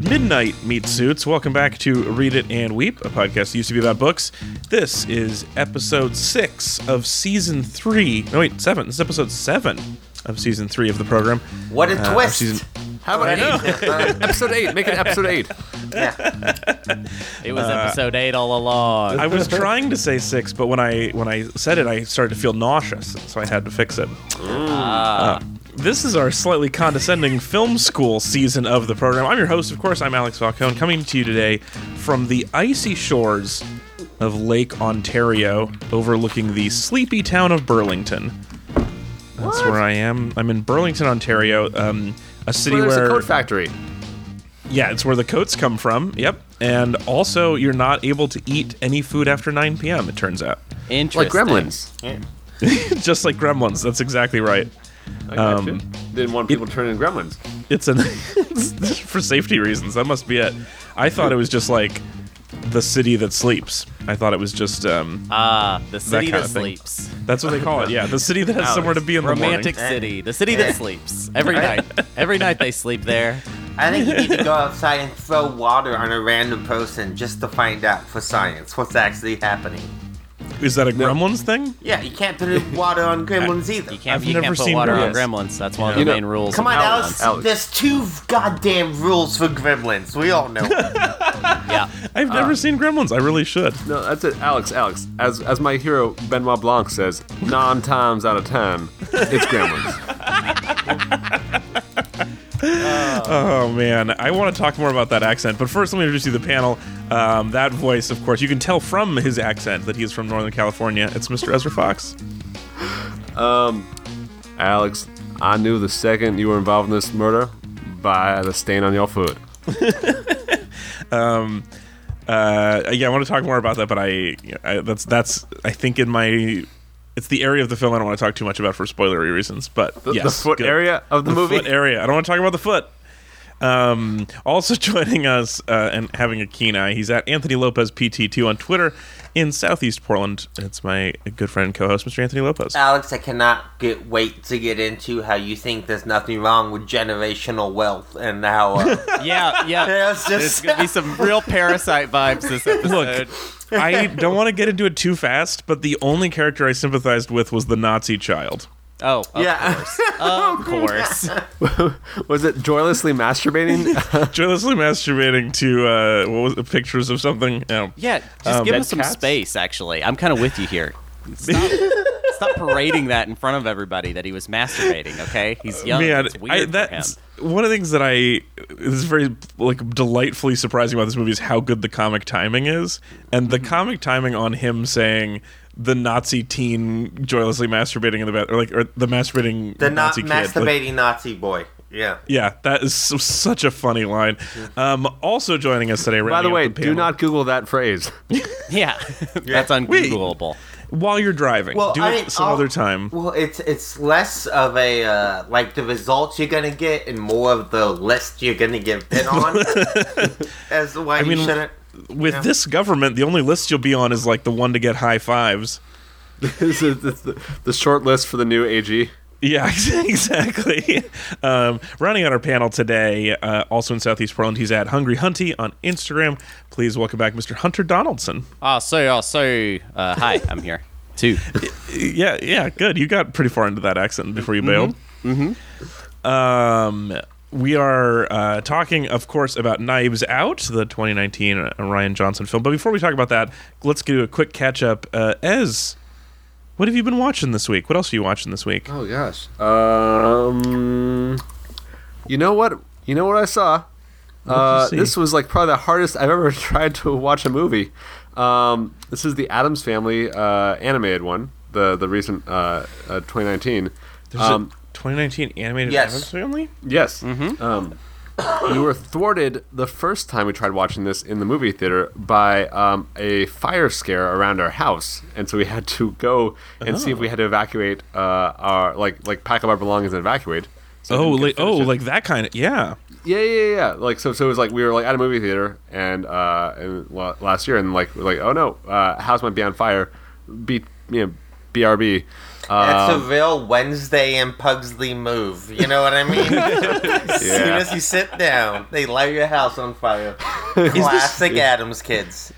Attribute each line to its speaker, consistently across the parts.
Speaker 1: midnight meat suits. Welcome back to Read It and Weep, a podcast that used to be about books. This is episode six of season three. No, wait, seven. This is episode seven of season three of the program.
Speaker 2: What a
Speaker 1: Uh,
Speaker 2: twist!
Speaker 1: season-
Speaker 3: How about eight? episode eight. Make it episode eight.
Speaker 2: yeah.
Speaker 4: It was episode eight all along.
Speaker 1: I was trying to say six, but when I when I said it, I started to feel nauseous, so I had to fix it. Uh, this is our slightly condescending film school season of the program. I'm your host, of course. I'm Alex Falcone, coming to you today from the icy shores of Lake Ontario, overlooking the sleepy town of Burlington. That's where I am. I'm in Burlington, Ontario, um, a city
Speaker 3: Well, there's
Speaker 1: where
Speaker 3: a coat factory.
Speaker 1: yeah, it's where the coats come from. Yep, and also you're not able to eat any food after 9 p.m. It turns out,
Speaker 4: Interesting.
Speaker 3: Like gremlins.
Speaker 1: just like Gremlins. That's exactly right.
Speaker 3: I got
Speaker 1: Um,
Speaker 3: you. Didn't want people to turn into gremlins.
Speaker 1: It's an it's for safety reasons. That must be it. I thought it was just like the city that sleeps. I thought it was just um,
Speaker 4: Ah, the city
Speaker 1: kind
Speaker 4: that, sleeps.
Speaker 1: that's what they call it. Yeah, the city that has
Speaker 3: Alex,
Speaker 1: somewhere to be in the
Speaker 4: Romantic city. The city that sleeps. Every night. Every night they sleep there.
Speaker 2: I think you need to go outside and throw water on a random person just to find out for science what's actually happening.
Speaker 1: Is that a Gremlins thing?
Speaker 2: Yeah, you can't put water on gremlins either.
Speaker 4: You can't,
Speaker 1: I've
Speaker 4: you
Speaker 1: never
Speaker 4: can't put
Speaker 1: seen
Speaker 4: water on
Speaker 3: Gremlins.
Speaker 4: gremlins. That's one of
Speaker 3: You
Speaker 4: the
Speaker 3: know-
Speaker 4: main rules.
Speaker 2: Come
Speaker 4: of
Speaker 2: on,
Speaker 4: Gremlins.
Speaker 2: Alex.
Speaker 3: Alex.
Speaker 2: There's two goddamn rules for gremlins. We all know.
Speaker 4: Yeah.
Speaker 1: I've never uh, seen Gremlins. I really should.
Speaker 3: No, that's it. Alex, Alex. As as my hero Benoit Blanc says, nine times out of ten, it's gremlins.
Speaker 1: Oh man, I want to talk more about that accent, but first let me introduce you to the panel. Um, that voice, of course, you can tell from his accent that he is from Northern California. It's Mr. Ezra Fox.
Speaker 3: Um, Alex, I knew the second you were involved in this murder by the stain on your foot.
Speaker 1: Uh, yeah, I want to talk more about that, but I, I that's that's I think in my it's the area of the film I don't want to talk too much about for spoilery reasons. But
Speaker 3: The,
Speaker 1: yes,
Speaker 3: the foot
Speaker 1: good.
Speaker 3: area of the,
Speaker 1: the
Speaker 3: movie.
Speaker 1: foot area. I don't want to talk about the foot. Um, also joining us uh, and having a keen eye, he's at Anthony Lopez PT2 on Twitter in Southeast Portland. It's my good friend co-host, Mr. Anthony Lopez.
Speaker 2: Alex, I cannot get wait to get into how you think there's nothing wrong with generational wealth and how. Uh,
Speaker 4: Yeah, yeah.
Speaker 2: Yeah, it's
Speaker 4: There's
Speaker 2: just-
Speaker 4: going to be some real parasite vibes this episode.
Speaker 1: Look, I don't want to get into it too fast, but the only character I sympathized with was the Nazi child.
Speaker 4: Oh, of
Speaker 2: yeah.
Speaker 4: course. Of course.
Speaker 3: Was it joylessly masturbating?
Speaker 1: Joylessly masturbating to uh, what was it, pictures of something? Yeah.
Speaker 4: Yeah, just
Speaker 1: Um,
Speaker 4: give
Speaker 1: dead
Speaker 4: us some
Speaker 1: cats?
Speaker 4: space, actually. I'm kind of with you here. Stop, stop parading that in front of everybody that he was masturbating, okay? He's young.
Speaker 1: Man,
Speaker 4: it's weird
Speaker 1: I,
Speaker 4: for him.
Speaker 1: one of the things that I is very like delightfully surprising about this movie is how good the comic timing is, and
Speaker 4: Mm-hmm.
Speaker 1: the comic timing on him saying the Nazi teen joylessly masturbating in the bed, or like or the masturbating
Speaker 2: the not
Speaker 1: Nazi kid. like-
Speaker 2: masturbating Nazi boy. Yeah.
Speaker 1: yeah, that is so, such a funny line. Um, also joining us today,
Speaker 3: By the
Speaker 1: rounding
Speaker 3: way,
Speaker 1: up
Speaker 3: do not Google that phrase.
Speaker 4: Yeah, that's
Speaker 1: Wait.
Speaker 4: ungoogleable.
Speaker 1: while you're driving.
Speaker 2: Well,
Speaker 1: do
Speaker 2: I
Speaker 1: it some
Speaker 2: I'll-
Speaker 1: other time.
Speaker 2: Well, it's it's less of a uh, like the results you're gonna get, and more of the list you're gonna get hit on. as to why
Speaker 1: I
Speaker 2: you
Speaker 1: mean,
Speaker 2: shouldn't.
Speaker 1: With
Speaker 2: yeah.
Speaker 1: this government, the only list you'll be on is like the one to get high fives.
Speaker 3: this is the, the short list for the new AG.
Speaker 1: Yeah, exactly. Um, rounding out our panel today, uh, also in Southeast Portland, he's at Hungry Hunty on Instagram. Please welcome back Mr. Hunter Donaldson.
Speaker 4: Oh, so, oh, so, uh, hi, I'm here too.
Speaker 1: Yeah, yeah, good. You got pretty far into that accent before you bailed. Mm-hmm. Um, we are uh, talking, of course, about Knives Out, the 2019 Rian Johnson film. But before we talk about that, let's do a quick catch up. Uh, Ez, what have you been watching this week? What else are you watching this week?
Speaker 3: Oh gosh. Um, you know what? You know what I saw? Uh, this was like probably the hardest I've ever tried to watch a movie. Um, this is the Addams Family uh, animated one, the the recent uh, uh, 2019.
Speaker 1: There's
Speaker 3: Um,
Speaker 1: 2019 animated
Speaker 2: yes.
Speaker 1: Addams Family?
Speaker 3: Yes. Um, we were thwarted the first time we tried watching this in the movie theater by um, a fire scare around our house, and so we had to go and see if we had to evacuate uh, our like like pack up our belongings and evacuate. So
Speaker 1: Oh, like, oh,
Speaker 3: it.
Speaker 1: like that kind of. Yeah.
Speaker 3: yeah, yeah, yeah. Like so, so it was like we were like at a movie theater and uh, and la- last year, and like like oh no, uh, house might be on fire. be you know, BRB.
Speaker 2: That's a
Speaker 3: Um,
Speaker 2: real Wednesday and Pugsley move. You know what I mean? as soon as you sit down, they light your house on fire. Classic Addams kids.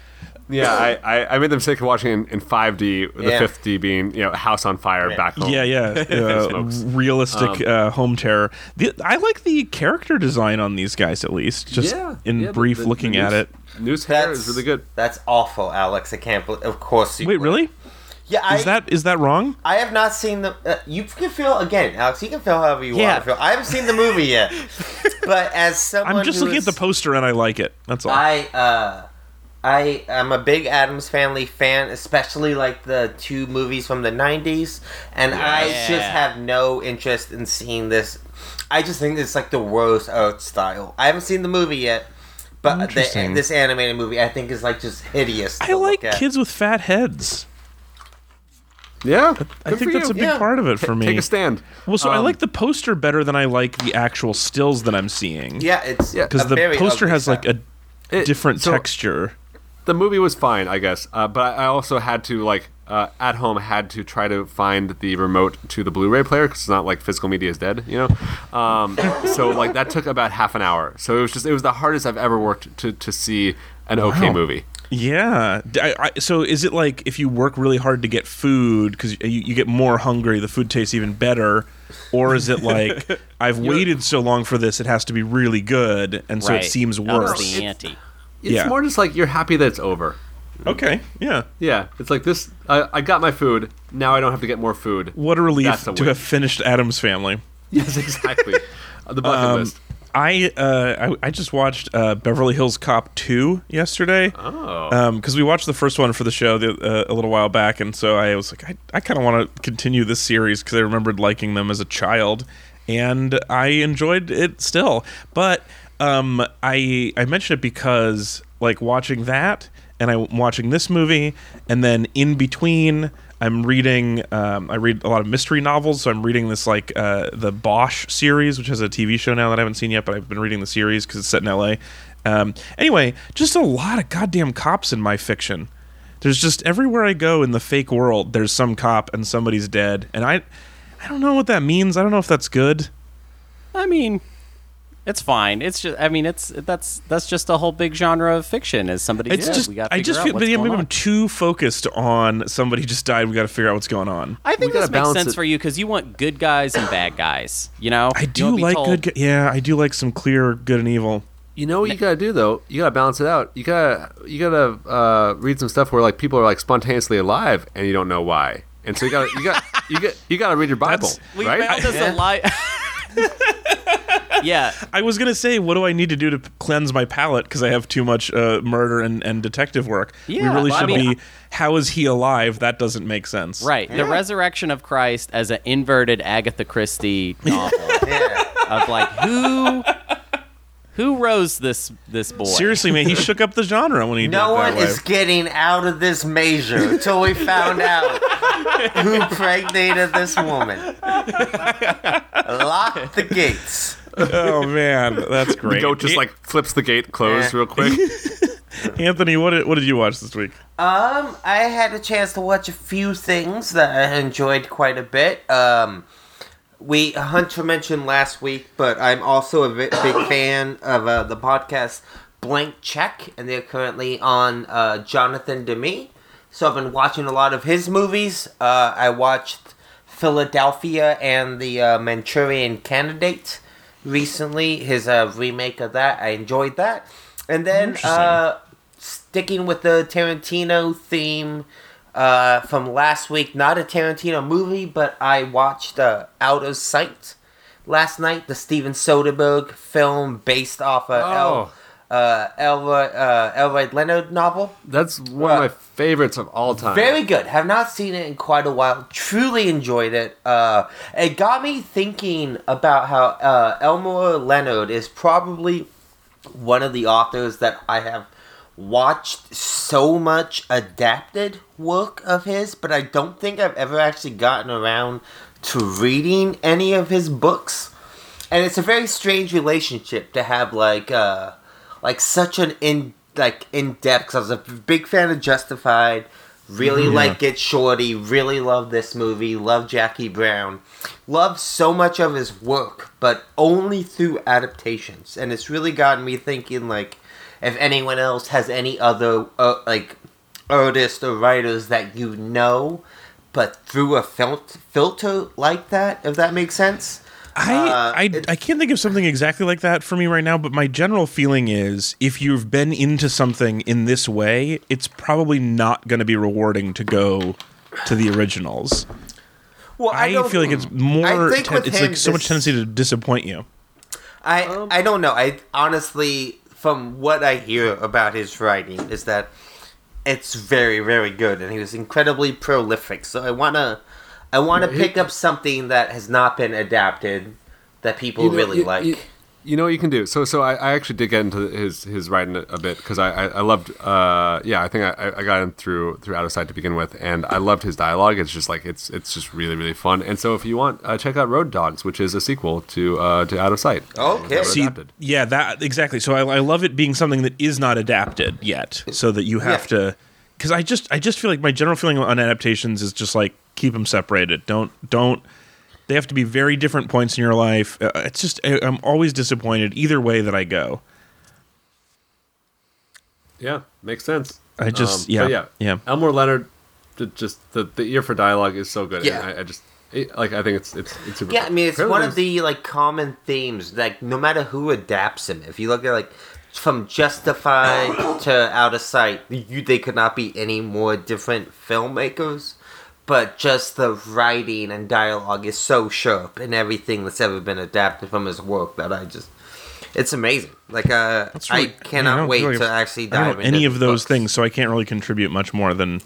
Speaker 3: yeah, I, I, I made the mistake of watching in, in 5D, with
Speaker 2: Yeah.
Speaker 3: the 5D being you know house on fire
Speaker 2: Yeah.
Speaker 3: back home.
Speaker 1: Yeah, yeah, uh,
Speaker 3: Smokes.
Speaker 1: realistic uh, home terror. The, I like the character design on these guys at least. Just
Speaker 3: Yeah,
Speaker 1: in
Speaker 3: yeah, the-
Speaker 1: brief
Speaker 3: the-
Speaker 1: looking
Speaker 3: the
Speaker 1: at it.
Speaker 3: News hair
Speaker 2: That's
Speaker 3: is really good.
Speaker 2: That's awful, Alex. I can't believe. Of course you.
Speaker 1: Wait,
Speaker 2: would.
Speaker 1: really?
Speaker 2: Yeah, I,
Speaker 1: Is that is that wrong?
Speaker 2: I have not seen the. Uh, you can feel again, Alex. You can feel however you
Speaker 4: Yeah.
Speaker 2: want to feel. I haven't seen the movie yet, but as someone
Speaker 1: I'm just
Speaker 2: who
Speaker 1: looking
Speaker 2: is-
Speaker 1: at the poster and I like it. That's all.
Speaker 2: I uh, I am a big Addams Family fan, especially like the two movies from the '90s, and I just have no interest in seeing this. I just think it's like the worst art style. I haven't seen the movie yet, but the, this animated movie I think is like just hideous.
Speaker 1: I like
Speaker 2: look at.
Speaker 1: kids with fat heads.
Speaker 3: Yeah,
Speaker 1: I think that's
Speaker 3: you.
Speaker 1: a big
Speaker 2: Yeah.
Speaker 1: part of it for me.
Speaker 3: Take a stand.
Speaker 1: Well, so I
Speaker 3: Um,
Speaker 1: like the poster better than I like the actual stills that I'm seeing.
Speaker 2: Yeah, it's
Speaker 3: Yeah,
Speaker 1: because
Speaker 2: a
Speaker 1: the
Speaker 2: very
Speaker 1: poster
Speaker 2: ugly
Speaker 1: has like a
Speaker 3: It-
Speaker 1: different
Speaker 3: so
Speaker 1: texture.
Speaker 3: The movie was fine, I guess, uh, but I also had to like uh, at home had to try to find the remote to the Blu-ray player because it's not like physical media is dead, you know. Um, so like that took about half an hour. So it was just it was the hardest I've ever worked to to see an okay
Speaker 1: Wow.
Speaker 3: movie.
Speaker 1: Yeah. D- I- I- so is it like if you work really hard to get food because you, you get more hungry, the food tastes even better? Or is it like I've waited so long for this, it has to be really good, and so
Speaker 4: right.
Speaker 1: it seems worse?
Speaker 4: the ante.
Speaker 3: It's
Speaker 1: Yeah.
Speaker 3: more just like you're happy that it's over.
Speaker 1: Okay, yeah.
Speaker 3: Yeah, it's like this. I, I got my food. Now I don't have to get more food.
Speaker 1: What a relief
Speaker 3: a
Speaker 1: to
Speaker 3: win.
Speaker 1: have finished Addams Family.
Speaker 3: Yes, exactly. The bucket
Speaker 1: Um,
Speaker 3: list.
Speaker 1: I, uh, I I just watched uh, Beverly Hills Cop two yesterday.
Speaker 3: Oh.
Speaker 1: because we watched the first one for the show the, uh, a little while back, and so I was like, I, I kind of want to continue this series because I remembered liking them as a child, and I enjoyed it still. But um, I I mentioned it because like watching that, and I'm watching this movie, and then in between. I'm reading. Um, I read a lot of mystery novels, so I'm reading this like uh, the Bosch series, which has a TV show now that I haven't seen yet, but I've been reading the series because it's set in L.A. Um, anyway, just a lot of goddamn cops in my fiction. There's just everywhere I go in the fake world, there's some cop and somebody's dead, and I, I don't know what that means. I don't know if that's good.
Speaker 4: I mean, it's fine. It's just. I mean, it's that's that's just a whole big genre of fiction. Is somebody
Speaker 1: It's
Speaker 4: said,
Speaker 1: just
Speaker 4: we got.
Speaker 1: I just feel
Speaker 4: what's
Speaker 1: maybe
Speaker 4: going
Speaker 1: I'm too focused on somebody just died. We got to figure out what's going on.
Speaker 4: I think
Speaker 3: We
Speaker 4: this makes sense
Speaker 3: it.
Speaker 4: for you because you want good guys and bad guys. You know,
Speaker 1: I do like
Speaker 4: told-
Speaker 1: good. Yeah, I do like some clear good and evil.
Speaker 3: You know what you gotta do though? You gotta balance it out. You gotta you gotta uh, read some stuff where like people are like spontaneously alive and you don't know why. And so you gotta you got you got you gotta read your Bible,
Speaker 1: That's-
Speaker 4: We
Speaker 3: right?
Speaker 4: found us
Speaker 2: Yeah.
Speaker 4: a lie. yeah,
Speaker 1: I was gonna say, what do I need to do to cleanse my palate because I have too much uh, murder and, and detective work? we really
Speaker 4: well, I
Speaker 1: should
Speaker 4: mean,
Speaker 1: be. How is he alive? That doesn't make sense.
Speaker 4: right. The resurrection of Christ as an inverted Agatha Christie novel
Speaker 2: Yeah.
Speaker 4: of like who who rose this this boy.
Speaker 1: Seriously, man, he shook up the genre when he
Speaker 2: No
Speaker 1: did it
Speaker 2: one
Speaker 1: that way.
Speaker 2: is getting out of this measure until we found out who pregnated this woman. Lock the gates.
Speaker 1: oh man, that's great.
Speaker 3: The goat just like flips the gate closed
Speaker 2: Yeah.
Speaker 3: real quick.
Speaker 1: Anthony, what did, what did you watch this week?
Speaker 2: Um, I had a chance to watch a few things that I enjoyed quite a bit. Um, we Hunter mentioned last week, but I'm also a big fan of uh, the podcast Blank Check, and they're currently on uh, Jonathan Demme. So I've been watching a lot of his movies. Uh, I watched Philadelphia and the uh, Manchurian Candidate recently. His uh, remake of that, I enjoyed that. And then uh, sticking with the Tarantino theme uh, from last week, not a Tarantino movie, but I watched uh, Out of Sight last night, the Steven Soderbergh film based off a
Speaker 3: Oh.
Speaker 2: El, uh, Elroy, uh, Elroy Leonard novel.
Speaker 3: That's one of my favorites of all time.
Speaker 2: Very good. Have not seen it in quite a while. Truly enjoyed it. Uh, it got me thinking about how uh, Elmore Leonard is probably one of the authors that I have watched so much adapted work of his, but I don't think I've ever actually gotten around to reading any of his books. And it's a very strange relationship to have like uh like such an in like in depth cuz I was a big fan of Justified, Really like Get Shorty. Really love this movie. Love Jackie Brown. Love so much of his work, but only through adaptations. And it's really gotten me thinking, like, if anyone else has any other uh, like artists or writers that you know, but through a fil- filter like that, if that makes sense.
Speaker 1: I,
Speaker 2: Uh,
Speaker 1: I, I can't think of something exactly like that for me right now, but my general feeling is if you've been into something in this way, it's probably not going to be rewarding to go to the originals.
Speaker 2: Well,
Speaker 1: I,
Speaker 2: don't-
Speaker 1: feel like it's more,
Speaker 2: I think
Speaker 1: ten-
Speaker 2: with
Speaker 1: it's
Speaker 2: him,
Speaker 1: like so much tendency to disappoint you.
Speaker 2: I I don't know. I honestly, from what I hear about his writing, is that it's very very good, and he was incredibly prolific. So I wanna I wanna
Speaker 3: Yeah, he-
Speaker 2: pick up something that has not been adapted that people
Speaker 3: You know,
Speaker 2: really
Speaker 3: you-
Speaker 2: like.
Speaker 3: You, you know what you can do. So, so I, I actually did get into his his writing a, a bit because I, I, I loved. Uh, yeah, I think I, I got him through through Out of Sight to begin with, and I loved his dialogue. It's just like it's it's just really really fun. And so, if you want, uh, check out Road Dogs, which is a sequel to uh, to Out of Sight.
Speaker 2: Okay.
Speaker 1: See,
Speaker 3: adapted.
Speaker 1: yeah, that exactly. So I, I love it being something that is not adapted yet, so that you have
Speaker 2: Yeah.
Speaker 1: to. Because I just, I just feel like my general feeling on adaptations is just like keep them separated. Don't, don't. They have to be very different points in your life. Uh, it's just, I, I'm always disappointed either way that I go.
Speaker 3: Yeah, makes sense.
Speaker 1: I just-
Speaker 3: but
Speaker 1: yeah,
Speaker 3: yeah,
Speaker 1: yeah.
Speaker 3: Elmore Leonard, j- just the, the ear for dialogue is so good.
Speaker 2: Yeah.
Speaker 3: I, I just it, like. I think it's it's it's super.
Speaker 2: Yeah, I mean it's
Speaker 3: Apparently
Speaker 2: one of the like common themes. Like no matter who adapts him, if you look at like from Justified to Out of Sight, you they could not be any more different filmmakers. But just the writing and dialogue is so sharp in everything that's ever been adapted from his work that I just it's amazing. Like uh,
Speaker 1: That's
Speaker 2: I
Speaker 1: really- I
Speaker 2: cannot
Speaker 1: don't
Speaker 2: wait
Speaker 1: really-
Speaker 2: to actually
Speaker 1: I
Speaker 2: dive
Speaker 1: don't
Speaker 2: into
Speaker 1: any of those
Speaker 2: books.
Speaker 1: things, so I can't really contribute much more than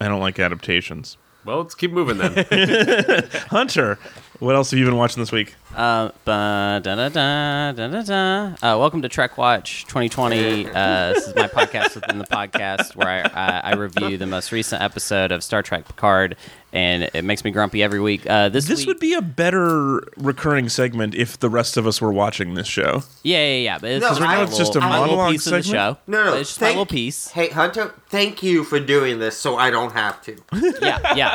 Speaker 1: I don't like adaptations.
Speaker 3: Well, let's keep moving then.
Speaker 1: Hunter, what else have you been watching this week?
Speaker 4: Uh, da, da, da, da, da. Uh, welcome to Trek Watch 2020. Uh, this is my podcast within the podcast where I, uh, I review the most recent episode of Star Trek Picard, and it makes me grumpy every week. Uh, this
Speaker 1: This
Speaker 4: week,
Speaker 1: would be a better recurring segment if the rest of us were watching this show.
Speaker 4: yeah, yeah, yeah. But it's
Speaker 2: No,
Speaker 4: just
Speaker 2: right now
Speaker 1: it's just a
Speaker 4: little-
Speaker 1: monologue
Speaker 4: piece of the show.
Speaker 2: No, no,
Speaker 4: it's just my
Speaker 2: thank-
Speaker 4: little piece.
Speaker 2: Hey Hunter, thank you for doing this, so I don't have to.
Speaker 4: yeah, yeah.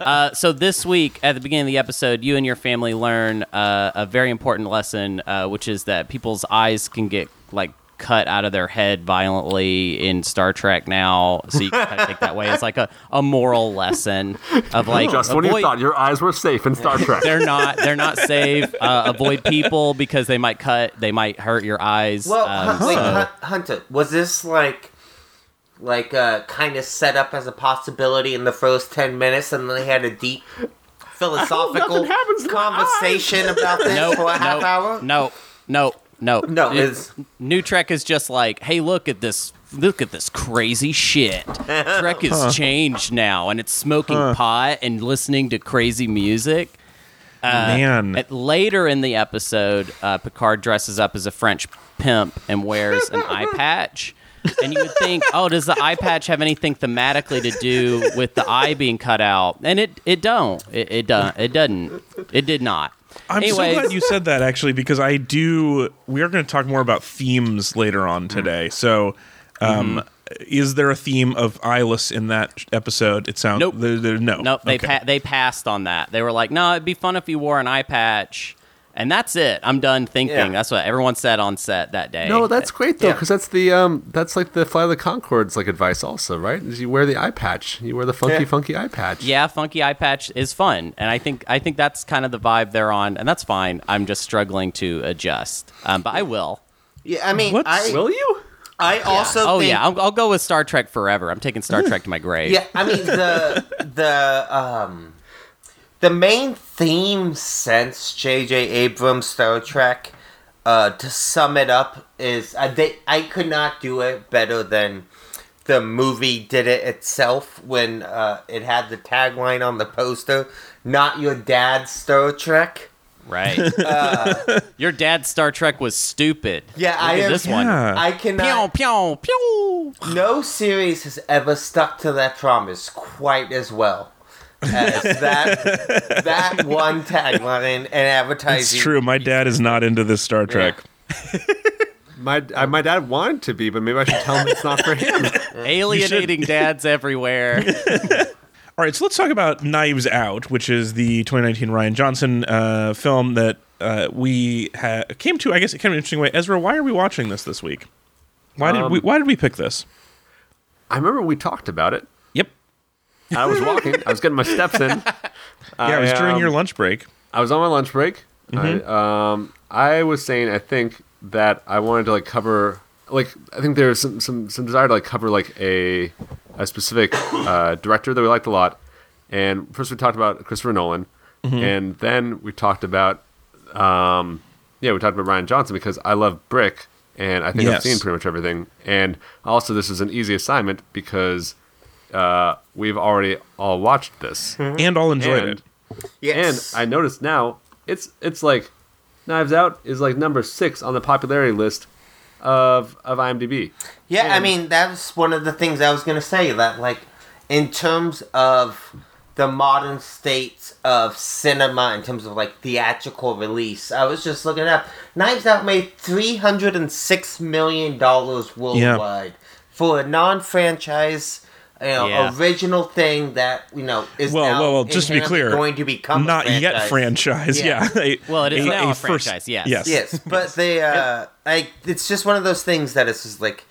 Speaker 4: Uh, so this week, at the beginning of the episode, you and your family learn uh, a very important lesson, uh, which is that people's eyes can get like cut out of their head violently in Star Trek now. So you can kind of take that way It's like a, a moral lesson of like
Speaker 3: Just when you thought your eyes were safe in Star Trek.
Speaker 4: they're not they're not safe. Uh, avoid people because they might cut, they might hurt your eyes.
Speaker 2: Well,
Speaker 4: Um,
Speaker 2: Hun- wait,
Speaker 4: so-
Speaker 2: Hun- Hunter, was this like, like, uh, kind of set up as a possibility in the first ten minutes, and then they had a deep philosophical
Speaker 3: nothing happens to my
Speaker 2: conversation about this
Speaker 4: no,
Speaker 2: for a half
Speaker 4: no,
Speaker 2: hour?
Speaker 4: no, no, no,
Speaker 2: No,
Speaker 4: It-
Speaker 2: it's-
Speaker 4: New Trek is just like, hey, look at this, look at this crazy shit. Trek has changed now, and it's smoking pot and listening to crazy music.
Speaker 1: Man,
Speaker 4: At, later in the episode, uh, Picard dresses up as a French pimp and wears an eye patch. And you would think, oh, does the eye patch have anything thematically to do with the eye being cut out? And it it don't. It it don't. It doesn't. It did not.
Speaker 1: I'm so glad you said that actually because I do. We are going to talk more about themes later on today. So, um, is there a theme of eyeless in that episode? It sounds
Speaker 4: Nope.
Speaker 1: There, there- no.
Speaker 4: Nope, they
Speaker 1: Okay.
Speaker 4: pa- they passed on that. They were like, "No, it'd be fun if you wore an eye patch." And that's it. I'm done thinking.
Speaker 2: Yeah.
Speaker 4: That's what everyone said on set that day.
Speaker 3: No, that's great though,
Speaker 2: Yeah.
Speaker 3: because that's the um, that's like the Fly of the Conchords like advice also, right? Is you wear the eye patch, you wear the funky,
Speaker 2: Yeah.
Speaker 3: funky eye patch.
Speaker 4: yeah, funky eye patch is fun, and I think I think that's kind of the vibe they're on, and that's fine. I'm just struggling to adjust, um, but I will.
Speaker 2: Yeah, I mean,
Speaker 1: What's-
Speaker 2: I,
Speaker 3: Will you?
Speaker 2: I also
Speaker 4: oh
Speaker 2: think,
Speaker 4: yeah, I'll, I'll go with Star Trek forever. I'm taking Star Trek to my grave.
Speaker 2: Yeah, I mean the the um the main theme since J.J. Abrams Star Trek, uh, to sum it up, is uh, they I could not do it better than the movie did it itself when uh, it had the tagline on the poster, "Not your dad's Star Trek."
Speaker 4: Right. Your dad's Star Trek was stupid.
Speaker 2: Uh, Yeah,
Speaker 4: Look
Speaker 2: I am-
Speaker 4: this one.
Speaker 1: Yeah.
Speaker 2: I
Speaker 4: Pew
Speaker 2: cannot.
Speaker 4: pew pew.
Speaker 2: No series has ever stuck to that promise quite as well as that that one tagline and advertising.
Speaker 1: It's true. My dad is not into this Star Trek.
Speaker 3: My I, my dad wanted to be, but maybe I should tell him it's not for him.
Speaker 4: Alienating dads everywhere.
Speaker 1: All right, so let's talk about Knives Out, which is the 2019 Rian Johnson uh, film that uh, we ha- came to. I guess in kind of an interesting way. Ezra, why are we watching this this week? Why did we Why did we pick this?
Speaker 3: I remember we talked about it. I was walking. I was getting my steps in.
Speaker 1: Yeah, it was during
Speaker 3: um,
Speaker 1: your lunch break.
Speaker 3: I was on my lunch break. I, um, I was saying I think that I wanted to like cover like I think there's some some some desire to like cover like a a specific uh, director that we liked a lot. And first we talked about Christopher Nolan, and then we talked about um, yeah we talked about Rian Johnson because I love Brick and I think
Speaker 1: Yes.
Speaker 3: I've seen pretty much everything. And also this is an easy assignment because uh, we've already all watched this.
Speaker 1: And all enjoyed
Speaker 3: And-
Speaker 1: it.
Speaker 2: Yes.
Speaker 3: and I noticed now it's it's like Knives Out is like number six on the popularity list of of IMDb.
Speaker 2: Yeah, I mean that was one of the things I was gonna say. That like, in terms of the modern states of cinema, in terms of like theatrical release, I was just looking up. Knives Out made three hundred and six million dollars worldwide for a non-franchise. You know,
Speaker 4: Yeah.
Speaker 2: original thing that you know is
Speaker 1: Well,
Speaker 2: now
Speaker 1: well, well, just to be clear,
Speaker 2: going to become a
Speaker 1: Not yet franchise.
Speaker 2: Yeah.
Speaker 1: Yeah. A-
Speaker 4: Well, it is now a
Speaker 1: first-
Speaker 4: franchise, yes.
Speaker 1: Yes.
Speaker 2: Yes, but they, uh, like, it's just one of those things that it's just like,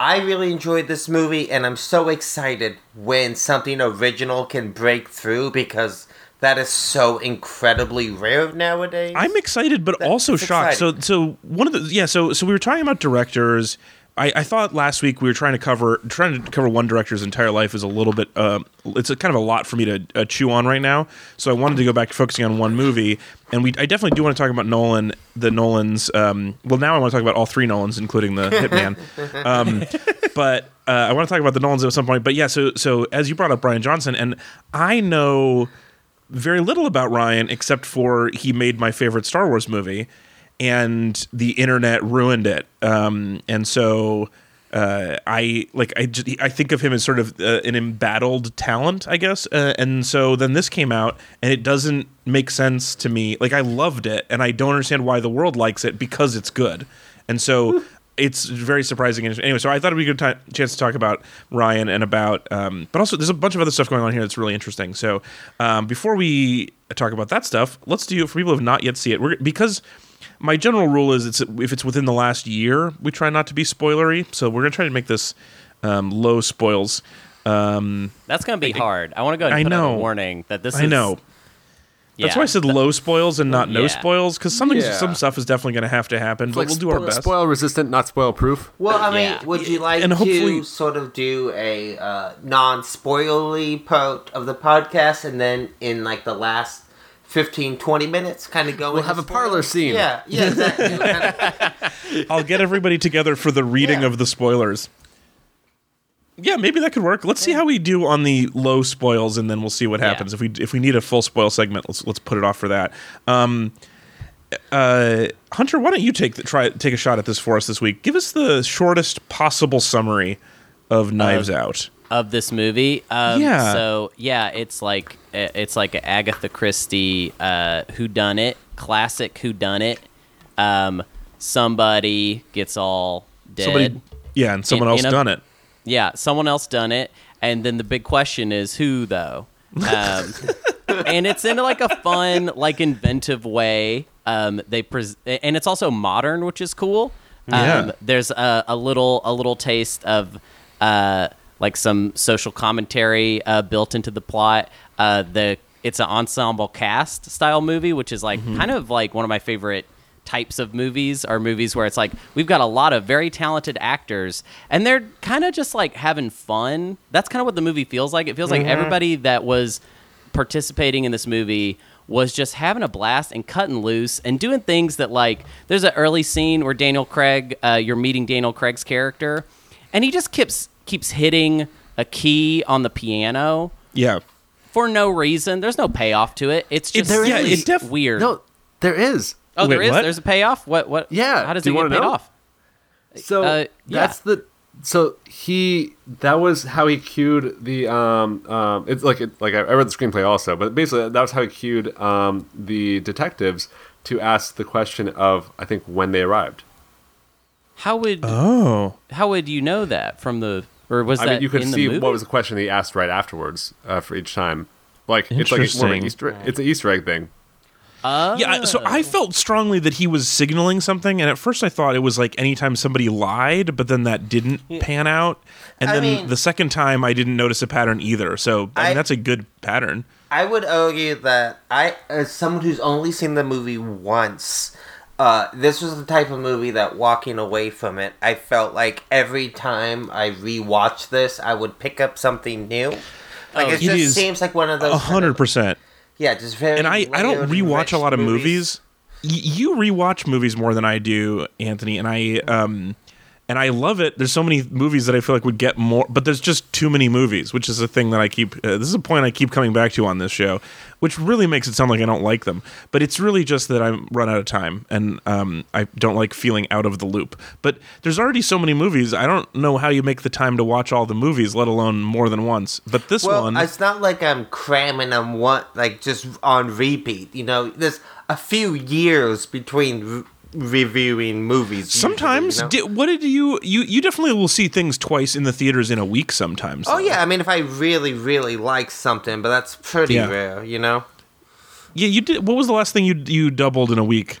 Speaker 2: I really enjoyed this movie, and I'm so excited when something original can break through because that is so incredibly rare nowadays.
Speaker 1: I'm excited, but
Speaker 2: That-
Speaker 1: also shocked.
Speaker 2: exciting.
Speaker 1: So, so one of the yeah, so so we were talking about directors. I, I thought last week we were trying to cover trying to cover one director's entire life is a little bit um, it's a kind of a lot for me to uh, chew on right now. So I wanted to go back to focusing on one movie, and we I definitely do want to talk about Nolan, the Nolans. Um, well, now I want to talk about all three Nolans, including the Hitman. um, but uh, I want to talk about the Nolans at some point. But yeah, so so as you brought up Rian Johnson, and I know very little about Rian except for he made my favorite Star Wars movie, and the internet ruined it. Um, and so uh, I like I just, I think of him as sort of uh, an embattled talent, I guess. Uh, and so then this came out, and it doesn't make sense to me. Like I loved it, and I don't understand why the world likes it because it's good. And so. It's very surprising. Anyway, so I thought it'd be a good time, chance to talk about Rian and about, um, but also there's a bunch of other stuff going on here that's really interesting. So um, before we talk about that stuff, let's do for people who have not yet seen it. We're, because my general rule is it's if it's within the last year, we try not to be spoilery. So we're gonna try to make this um, low spoils. Um,
Speaker 4: That's gonna be hard. I want to go ahead and
Speaker 1: I
Speaker 4: put
Speaker 1: know.
Speaker 4: a warning that this
Speaker 1: I
Speaker 4: is.
Speaker 1: know that's
Speaker 4: yeah,
Speaker 1: why I said low spoils and not no
Speaker 4: Yeah.
Speaker 1: spoils because something
Speaker 3: Yeah.
Speaker 1: some stuff is definitely gonna have to happen. But
Speaker 3: Like
Speaker 1: we'll do our
Speaker 3: spo-
Speaker 1: best.
Speaker 3: Spoil resistant, not spoil proof.
Speaker 2: well, I mean,
Speaker 4: Yeah.
Speaker 2: would you like
Speaker 1: And hopefully-
Speaker 2: to sort of do a uh, non-spoilery part of the podcast, and then in like the last 15, 20 minutes, kind of go.
Speaker 3: We'll have a parlor scene.
Speaker 2: Yeah, yeah, exactly. Kind of-
Speaker 1: I'll get everybody together for the reading
Speaker 2: Yeah.
Speaker 1: of the spoilers. Yeah, maybe that could work. Let's see how we do on the low spoils, and then we'll see what
Speaker 4: Yeah.
Speaker 1: happens. If we if we need a full spoil segment, let's let's put it off for that. Um, uh, Hunter, why don't you take the, try take a shot at this for us this week? Give us the shortest possible summary of Knives Out.
Speaker 4: Of this movie. Um,
Speaker 1: Yeah.
Speaker 4: So yeah, it's like it's like a Agatha Christie uh, Who Done It classic Who Done It. Um, somebody gets all dead.
Speaker 1: Somebody, yeah, and someone
Speaker 4: In-
Speaker 1: else
Speaker 4: in a-
Speaker 1: done it.
Speaker 4: Yeah, someone else done it, and then the big question is who though. Um, and it's in like a fun, like inventive way. Um, they pres- and it's also modern, which is cool. Um,
Speaker 1: Yeah.
Speaker 4: There's a, a little a little taste of uh, like some social commentary uh, built into the plot. Uh, the it's an ensemble cast style movie, which is like kind of like one of my favorite types of movies are movies where it's like we've got a lot of very talented actors and they're kind of just like having fun. That's kind of what the movie feels like. It feels like everybody that was participating in this movie was just having a blast and cutting loose and doing things that like there's an early scene where Daniel Craig uh, you're meeting Daniel Craig's character and he just keeps keeps hitting a key on the piano
Speaker 1: Yeah,
Speaker 4: for no reason. There's no payoff to it. It's just
Speaker 3: there
Speaker 1: yeah,
Speaker 4: really
Speaker 1: it def-
Speaker 4: weird.
Speaker 3: No, there is.
Speaker 4: Oh, there
Speaker 1: Wait,
Speaker 4: is.
Speaker 1: what?
Speaker 4: There's a payoff. What? What?
Speaker 3: Yeah,
Speaker 4: How does
Speaker 3: do
Speaker 4: it
Speaker 3: you
Speaker 4: get paid
Speaker 3: know?
Speaker 4: off?
Speaker 3: So
Speaker 4: Uh,
Speaker 3: that's the so he that was how he cued the um um it's like it, like I, I read the screenplay also, but basically that was how he cued um the detectives to ask the question of I think when they arrived.
Speaker 4: How would
Speaker 1: Oh,
Speaker 4: how would you know that from the or was
Speaker 3: I
Speaker 4: that
Speaker 3: mean, you could
Speaker 4: in
Speaker 3: see what was the question he asked right afterwards uh, for each time. Like it's like a- more of an Easter. It's an Easter egg thing.
Speaker 4: Oh.
Speaker 1: yeah. So I felt strongly that he was signaling something, and at first I thought it was like anytime somebody lied, but then that didn't pan out, and
Speaker 2: I
Speaker 1: then
Speaker 2: mean-
Speaker 1: the second time I didn't notice a pattern either. So I,
Speaker 2: I-
Speaker 1: mean, that's a good pattern.
Speaker 2: I would argue that I, as someone who's only seen the movie once, uh, this was the type of movie that walking away from it, I felt like every time I rewatched this, I would pick up something new. Like
Speaker 4: Oh,
Speaker 2: it
Speaker 1: it
Speaker 2: just seems like one of those.
Speaker 1: A hundred percent.
Speaker 2: Yeah, just very.
Speaker 1: and I, I don't rewatch a lot of movies. Y- you rewatch movies more than I do, Anthony, and I um and I love it. There's so many movies that I feel like would get more, but there's just too many movies, which is a thing that I keep. Uh, this is a point I keep coming back to on this show, which really makes it sound like I don't like them. But it's really just that I'm run out of time, and um, I don't like feeling out of the loop. But there's already so many movies. I don't know how you make the time to watch all the movies, let alone more than once. But this
Speaker 2: Well,
Speaker 1: one,
Speaker 2: it's not like I'm cramming them one like just on repeat. You know, there's a few years between reviewing movies. usually,
Speaker 1: Sometimes,
Speaker 2: you know?
Speaker 1: di- what did you you you definitely will see things twice in the theaters in a week. Sometimes.
Speaker 2: Oh
Speaker 1: though.
Speaker 2: yeah, I mean, if I really, really like something, but that's pretty
Speaker 1: Yeah.
Speaker 2: rare, you know.
Speaker 1: yeah. You did. What was the last thing you you doubled in a week?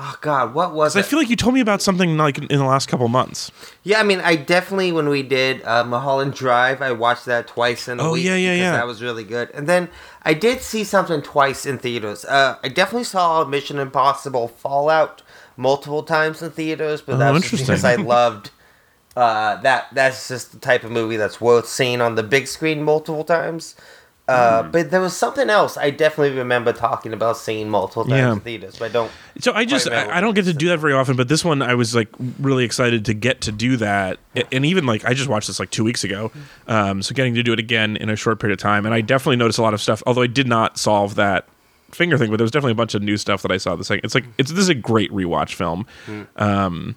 Speaker 2: Oh God, what was
Speaker 1: 'Cause I feel like you told me about something like in the last couple months.
Speaker 2: yeah, I mean, I definitely when we did uh, Mulholland Drive, I watched that twice in a
Speaker 1: Oh,
Speaker 2: week.
Speaker 1: yeah, yeah, yeah.
Speaker 2: That was really good. And then I did see something twice in theaters. Uh, I definitely saw Mission Impossible Fallout multiple times in theaters, but
Speaker 1: Oh,
Speaker 2: because I loved. Uh, that that's just the type of movie that's worth seeing on the big screen multiple times. Uh,
Speaker 1: Hmm.
Speaker 2: But there was something else I definitely remember talking about seeing multiple times
Speaker 1: Yeah.
Speaker 2: in theaters, but I don't.
Speaker 1: So I just I, I don't get to do that very often, but this one I was like really excited to get to do that, and even like I just watched this like two weeks ago, um, so getting to do it again in a short period of time, and I definitely noticed a lot of stuff. Although I did not solve that finger thing, but there was definitely a bunch of new stuff that I saw. This thing, it's like it's this is a great rewatch film.
Speaker 4: um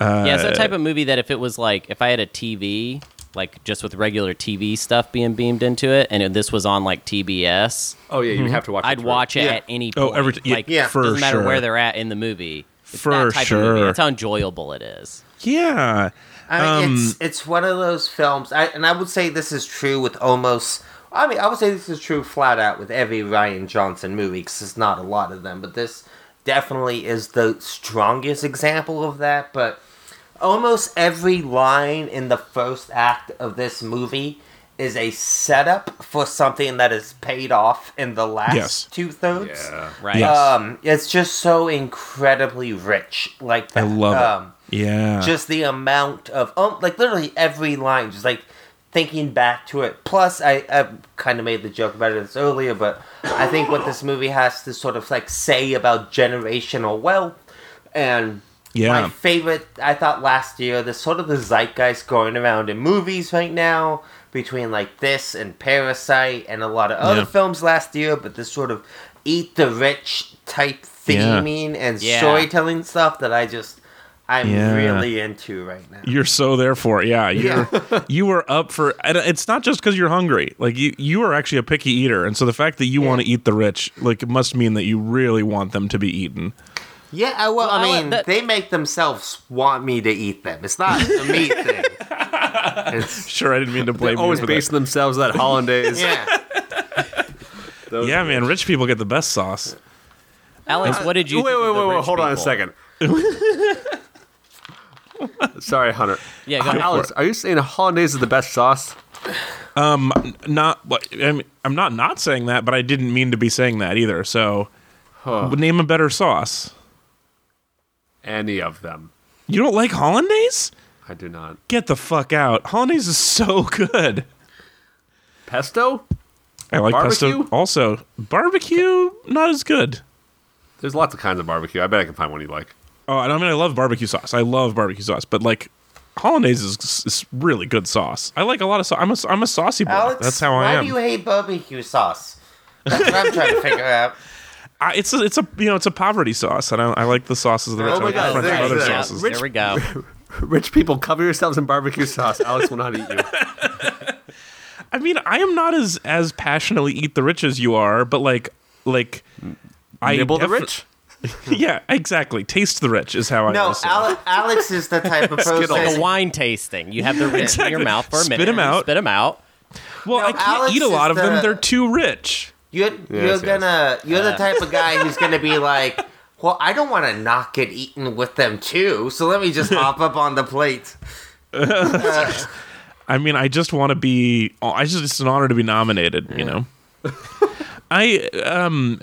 Speaker 4: yeah, it's that
Speaker 1: uh,
Speaker 4: type of movie that if it was like if I had a TV, like just with regular TV stuff being beamed into it, and this was on like TBS,
Speaker 3: Oh yeah, you have to watch. It.
Speaker 4: I'd
Speaker 3: it
Speaker 4: watch it
Speaker 2: Yeah.
Speaker 4: at any
Speaker 1: Oh, every t- yeah,
Speaker 4: like,
Speaker 2: yeah,
Speaker 1: for
Speaker 4: doesn't matter
Speaker 1: sure.
Speaker 4: where they're at in the movie. It's
Speaker 1: For
Speaker 4: that type of movie.
Speaker 1: sure.
Speaker 4: That's how enjoyable it is.
Speaker 1: Yeah,
Speaker 2: I mean,
Speaker 1: Um,
Speaker 2: it's it's one of those films, I, and I would say this is true with almost. I mean, I would say this is true flat out with every Rian Johnson movie because there's not a lot of them, but this definitely is the strongest example of that. But almost every line in the first act of this movie is a setup for something that is paid off in the last
Speaker 1: Yes.
Speaker 2: two thirds.
Speaker 3: Yeah.
Speaker 4: Right.
Speaker 1: Yes.
Speaker 2: Um, it's just so incredibly rich, like
Speaker 1: I love
Speaker 2: um,
Speaker 1: it. Yeah,
Speaker 2: just the amount of um, like literally every line just like thinking back to it plus i, I kind of made the joke about it earlier but i think what this movie has to sort of like say about generational wealth and
Speaker 1: Yeah.
Speaker 2: my favorite i thought last year the sort of the zeitgeist going around in movies right now between like this and parasite and a lot of other
Speaker 1: Yeah.
Speaker 2: films last year but this sort of eat the rich type
Speaker 1: Yeah.
Speaker 2: theming and
Speaker 4: Yeah.
Speaker 2: storytelling stuff that i just i'm
Speaker 1: Yeah.
Speaker 2: really into right now
Speaker 1: You're so there for it. Yeah, you're you were up for. And it's not just because you're hungry. Like you, you are actually a picky eater, and so the fact that you want to eat the rich, like, it must mean that you really want them to be eaten.
Speaker 2: Yeah, I, well,
Speaker 4: I
Speaker 2: I
Speaker 4: like
Speaker 2: mean,
Speaker 4: that-
Speaker 2: they make themselves want me to eat them. It's not a meat thing. It's,
Speaker 1: Sure, I didn't mean to blame you
Speaker 3: Always
Speaker 1: for that.
Speaker 3: basing themselves on that hollandaise.
Speaker 2: yeah.
Speaker 3: Those-
Speaker 1: Yeah, man, rich people get the best sauce.
Speaker 4: Uh, Alex, what did you?
Speaker 3: Wait,
Speaker 4: think
Speaker 3: wait,
Speaker 4: of the
Speaker 3: wait, wait.
Speaker 4: rich
Speaker 3: Hold on a second. Sorry, Hunter.
Speaker 4: Yeah, go ahead.
Speaker 3: Alex, are you saying hollandaise is the best sauce?
Speaker 1: Um, not, what- I mean, I'm not not saying that, but I didn't mean to be saying that either. So, name a better sauce.
Speaker 3: Any of them?
Speaker 1: You don't like hollandaise?
Speaker 3: I do not.
Speaker 1: Get the fuck out. Hollandaise is so good.
Speaker 3: Pesto?
Speaker 1: I like pesto
Speaker 3: Barbecue?
Speaker 1: also. Barbecue, not as good.
Speaker 3: There's lots of kinds of barbecue. I bet I can find one you like.
Speaker 1: Oh, I mean, I love barbecue sauce. I love barbecue sauce, but like hollandaise is, is really good sauce. I like a lot of sauce. I'm a, I'm a saucy boy.
Speaker 2: Alex,
Speaker 1: That's how I am.
Speaker 2: why
Speaker 1: am.
Speaker 2: do you hate barbecue sauce? That's what I'm trying to figure out.
Speaker 1: I, it's a, it's a you know it's a poverty sauce, and I, I like the sauces that are
Speaker 3: Oh my
Speaker 1: like
Speaker 3: God,
Speaker 1: different
Speaker 3: there
Speaker 1: from
Speaker 3: you
Speaker 1: other
Speaker 3: go.
Speaker 4: Yeah,
Speaker 1: sauces.
Speaker 3: Rich-
Speaker 4: there we go.
Speaker 3: Rich people, cover yourselves in barbecue sauce. Alex will not eat you.
Speaker 1: I mean, I am not as as passionately eat the rich as you are, but like like I
Speaker 3: Nibble the
Speaker 1: defi-
Speaker 3: rich?
Speaker 1: yeah, exactly. Taste the rich is how I
Speaker 2: No,
Speaker 1: will say.
Speaker 2: Ale- Alex is the type of person.
Speaker 4: like a wine tasting. You have the rich in your mouth for a minute.
Speaker 1: Spit
Speaker 4: them
Speaker 1: out.
Speaker 4: Spit them out.
Speaker 1: well,
Speaker 2: No,
Speaker 1: I can't
Speaker 2: Alex
Speaker 1: eat a lot
Speaker 2: is
Speaker 1: of them. They're too rich.
Speaker 2: You're,
Speaker 3: Yes,
Speaker 2: you're
Speaker 3: yes.
Speaker 2: gonna you're the type of guy who's gonna be like, well, I don't want to not get eaten with them too, so let me just hop up on the plate.
Speaker 1: I mean, I just want to be. I just it's an honor to be nominated. You know. I um.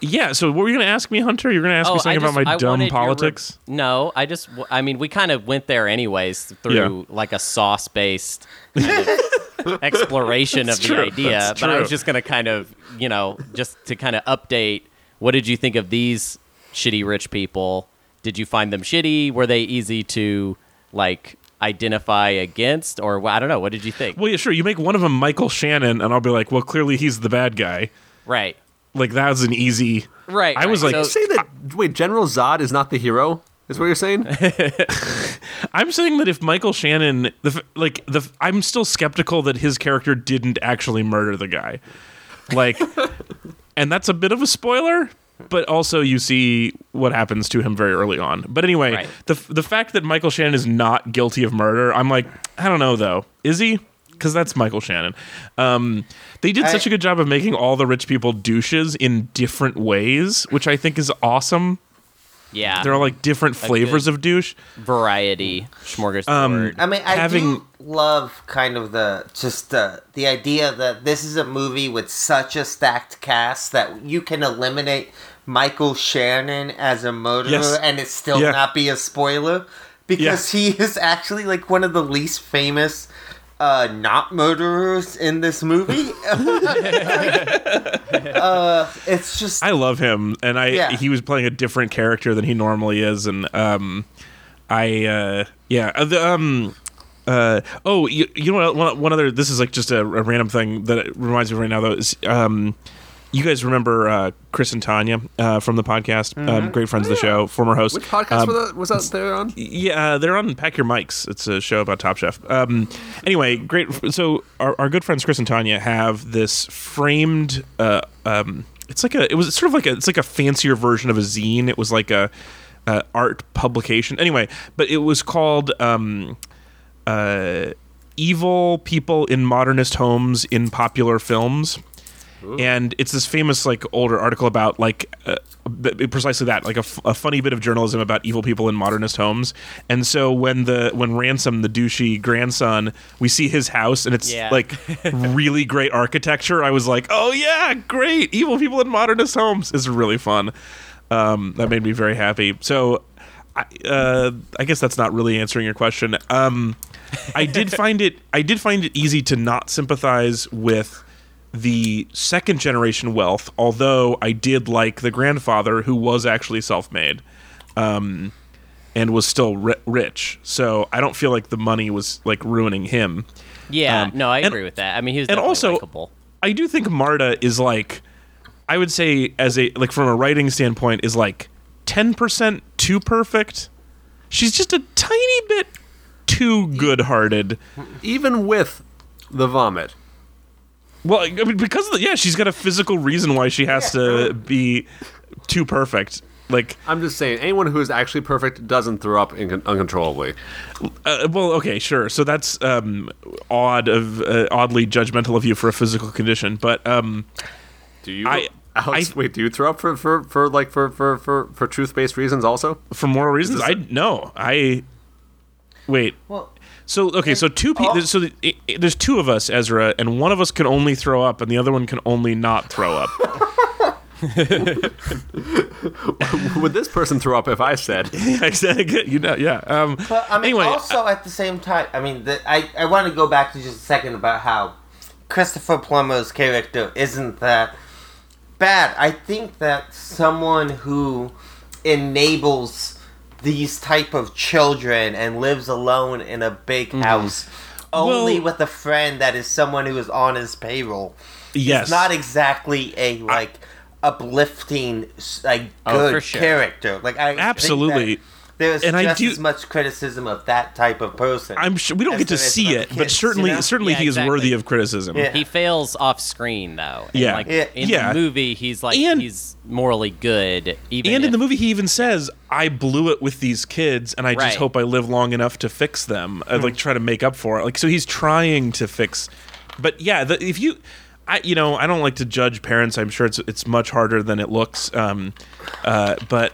Speaker 1: Yeah, so what were you going to ask me, Hunter? You're going to ask me
Speaker 4: Oh, I
Speaker 1: something
Speaker 4: just-
Speaker 1: about my
Speaker 4: I
Speaker 1: dumb
Speaker 4: your re-
Speaker 1: politics?
Speaker 4: no, I just, I mean, we kind of went there anyways through like a sauce based exploration of the idea.
Speaker 1: That's
Speaker 4: But I was just going to kind of, you know, just to kind of update what did you think of these shitty rich people? Did you find them shitty? Were they easy to like identify against? Or I don't know. What did you think?
Speaker 1: Well, yeah, sure. You make one of them Michael Shannon, and I'll be like, well, clearly he's the bad guy.
Speaker 4: Right.
Speaker 1: Like that was an easy.
Speaker 4: Right.
Speaker 1: I was
Speaker 4: right.
Speaker 1: like,
Speaker 4: So-
Speaker 3: Say that. Wait, General Zod is not the hero. Is what you're saying?
Speaker 1: I'm saying that if Michael Shannon, the like the, I'm still skeptical that his character didn't actually murder the guy, like, and that's a bit of a spoiler. But also, you see what happens to him very early on. But anyway,
Speaker 4: Right.
Speaker 1: the the fact that Michael Shannon is not guilty of murder, I'm like, I don't know though. Is he? Because that's Michael Shannon. Um, they did
Speaker 2: I-
Speaker 1: such a good job of making all the rich people douches in different ways, which I think is awesome.
Speaker 4: yeah.
Speaker 1: There are like different flavors of douche.
Speaker 4: variety smorgasbord.
Speaker 1: Um,
Speaker 2: I mean, I
Speaker 1: Having-
Speaker 2: do love kind of the just the the idea that this is a movie with such a stacked cast that you can eliminate Michael Shannon as a murderer
Speaker 1: Yes.
Speaker 2: and it still
Speaker 1: Yeah.
Speaker 2: not be a spoiler because he is actually like one of the least famous uh, not murderers in this movie. uh, it's just
Speaker 1: I love him, and I
Speaker 2: Yeah.
Speaker 1: he was playing a different character than he normally is, and um, I uh, yeah uh, the, um. Uh, oh, you, you know what? One, one other. This is like just a, a random thing that reminds me right now. Though is um, you guys remember uh, Chris and Tanya uh, from the podcast? Um, great friends of the show, former host.
Speaker 3: Which podcast
Speaker 1: Um,
Speaker 3: was that, was that there on?
Speaker 1: yeah, uh, they're on Pack Your Mics. It's a show about Top Chef. Um, anyway, great. So our, our good friends Chris and Tanya have this framed. Uh, um, it's like a. It was sort of like a. It's like a fancier version of a zine. It was like a, uh art publication. Anyway, but it was called. Um, uh, evil people in modernist homes in popular films and it's this famous like older article about like uh, precisely that like a, f- a funny bit of journalism about evil people in modernist homes and so when the when ransom the douchey grandson we see his house and it's
Speaker 4: Yeah.
Speaker 1: like really great architecture i was like oh yeah great evil people in modernist homes is really fun um, that made me very happy so I, uh, I guess that's not really answering your question. Um, I did find it. I did find it easy to not sympathize with the second generation wealth, although I did like the grandfather who was actually self-made, um, and was still ri- rich. So I don't feel like the money was like ruining him.
Speaker 4: yeah,
Speaker 1: um,
Speaker 4: no, I
Speaker 1: and-
Speaker 4: agree with that. I mean, he was
Speaker 1: and also-
Speaker 4: likable.
Speaker 1: I do think Marta is like, I would say as a like from a writing standpoint is like ten percent too perfect. She's just a tiny bit too good-hearted.
Speaker 3: Even with the vomit.
Speaker 1: Well, I mean, because of the, yeah, she's got a physical reason why she has to be too perfect. Like,
Speaker 3: I'm just saying, anyone who is actually perfect doesn't throw up in- uncontrollably.
Speaker 1: uh, well, okay, sure. So that's um, odd of uh, oddly judgmental of you for a physical condition, but um,
Speaker 3: Do you?
Speaker 1: I-
Speaker 3: Alex,
Speaker 1: I-
Speaker 3: wait, do you throw up for for, for like for for for, for truth based reasons also?
Speaker 1: for moral reasons, I no, I wait.
Speaker 2: well,
Speaker 1: So okay, so two people.
Speaker 2: Oh.
Speaker 1: So the, i i- there's two of us, Ezra, and one of us can only throw up, and the other one can only not throw up.
Speaker 3: Would this person throw up if I said?
Speaker 1: exactly. You know, yeah. Um,
Speaker 2: But I mean,
Speaker 1: anyway,
Speaker 2: also at the same time, I mean, the, I I want to go back to just a second about how Christopher Plummer's character isn't that bad. I think that someone who enables these type of children and lives alone in a big mm-hmm. house only
Speaker 1: Well-
Speaker 2: with a friend that is someone who is on his payroll
Speaker 1: yes,
Speaker 2: is not exactly a like uplifting like
Speaker 4: Oh,
Speaker 2: good
Speaker 4: for sure.
Speaker 2: character like I think that
Speaker 1: Absolutely.
Speaker 2: There's
Speaker 1: and I
Speaker 2: just
Speaker 1: do-
Speaker 2: as much criticism of that type of person.
Speaker 1: I'm sure we don't get to see
Speaker 2: of
Speaker 1: it, but certainly
Speaker 2: you know?
Speaker 1: certainly
Speaker 4: Yeah,
Speaker 1: he is worthy of criticism.
Speaker 2: Yeah.
Speaker 4: He fails off screen though. And,
Speaker 1: Yeah.
Speaker 4: like,
Speaker 2: Yeah.
Speaker 4: In the movie, he's like
Speaker 1: And-
Speaker 4: he's morally good. Even
Speaker 1: And in the movie, he even says, "I blew it with these kids, and I
Speaker 4: Right.
Speaker 1: just hope I live long enough to fix them. I'd like try to make up for it." Like, so he's trying to fix. But yeah, the, if you, I you know, I don't like to judge parents. I'm sure it's it's much harder than it looks. Um, uh, but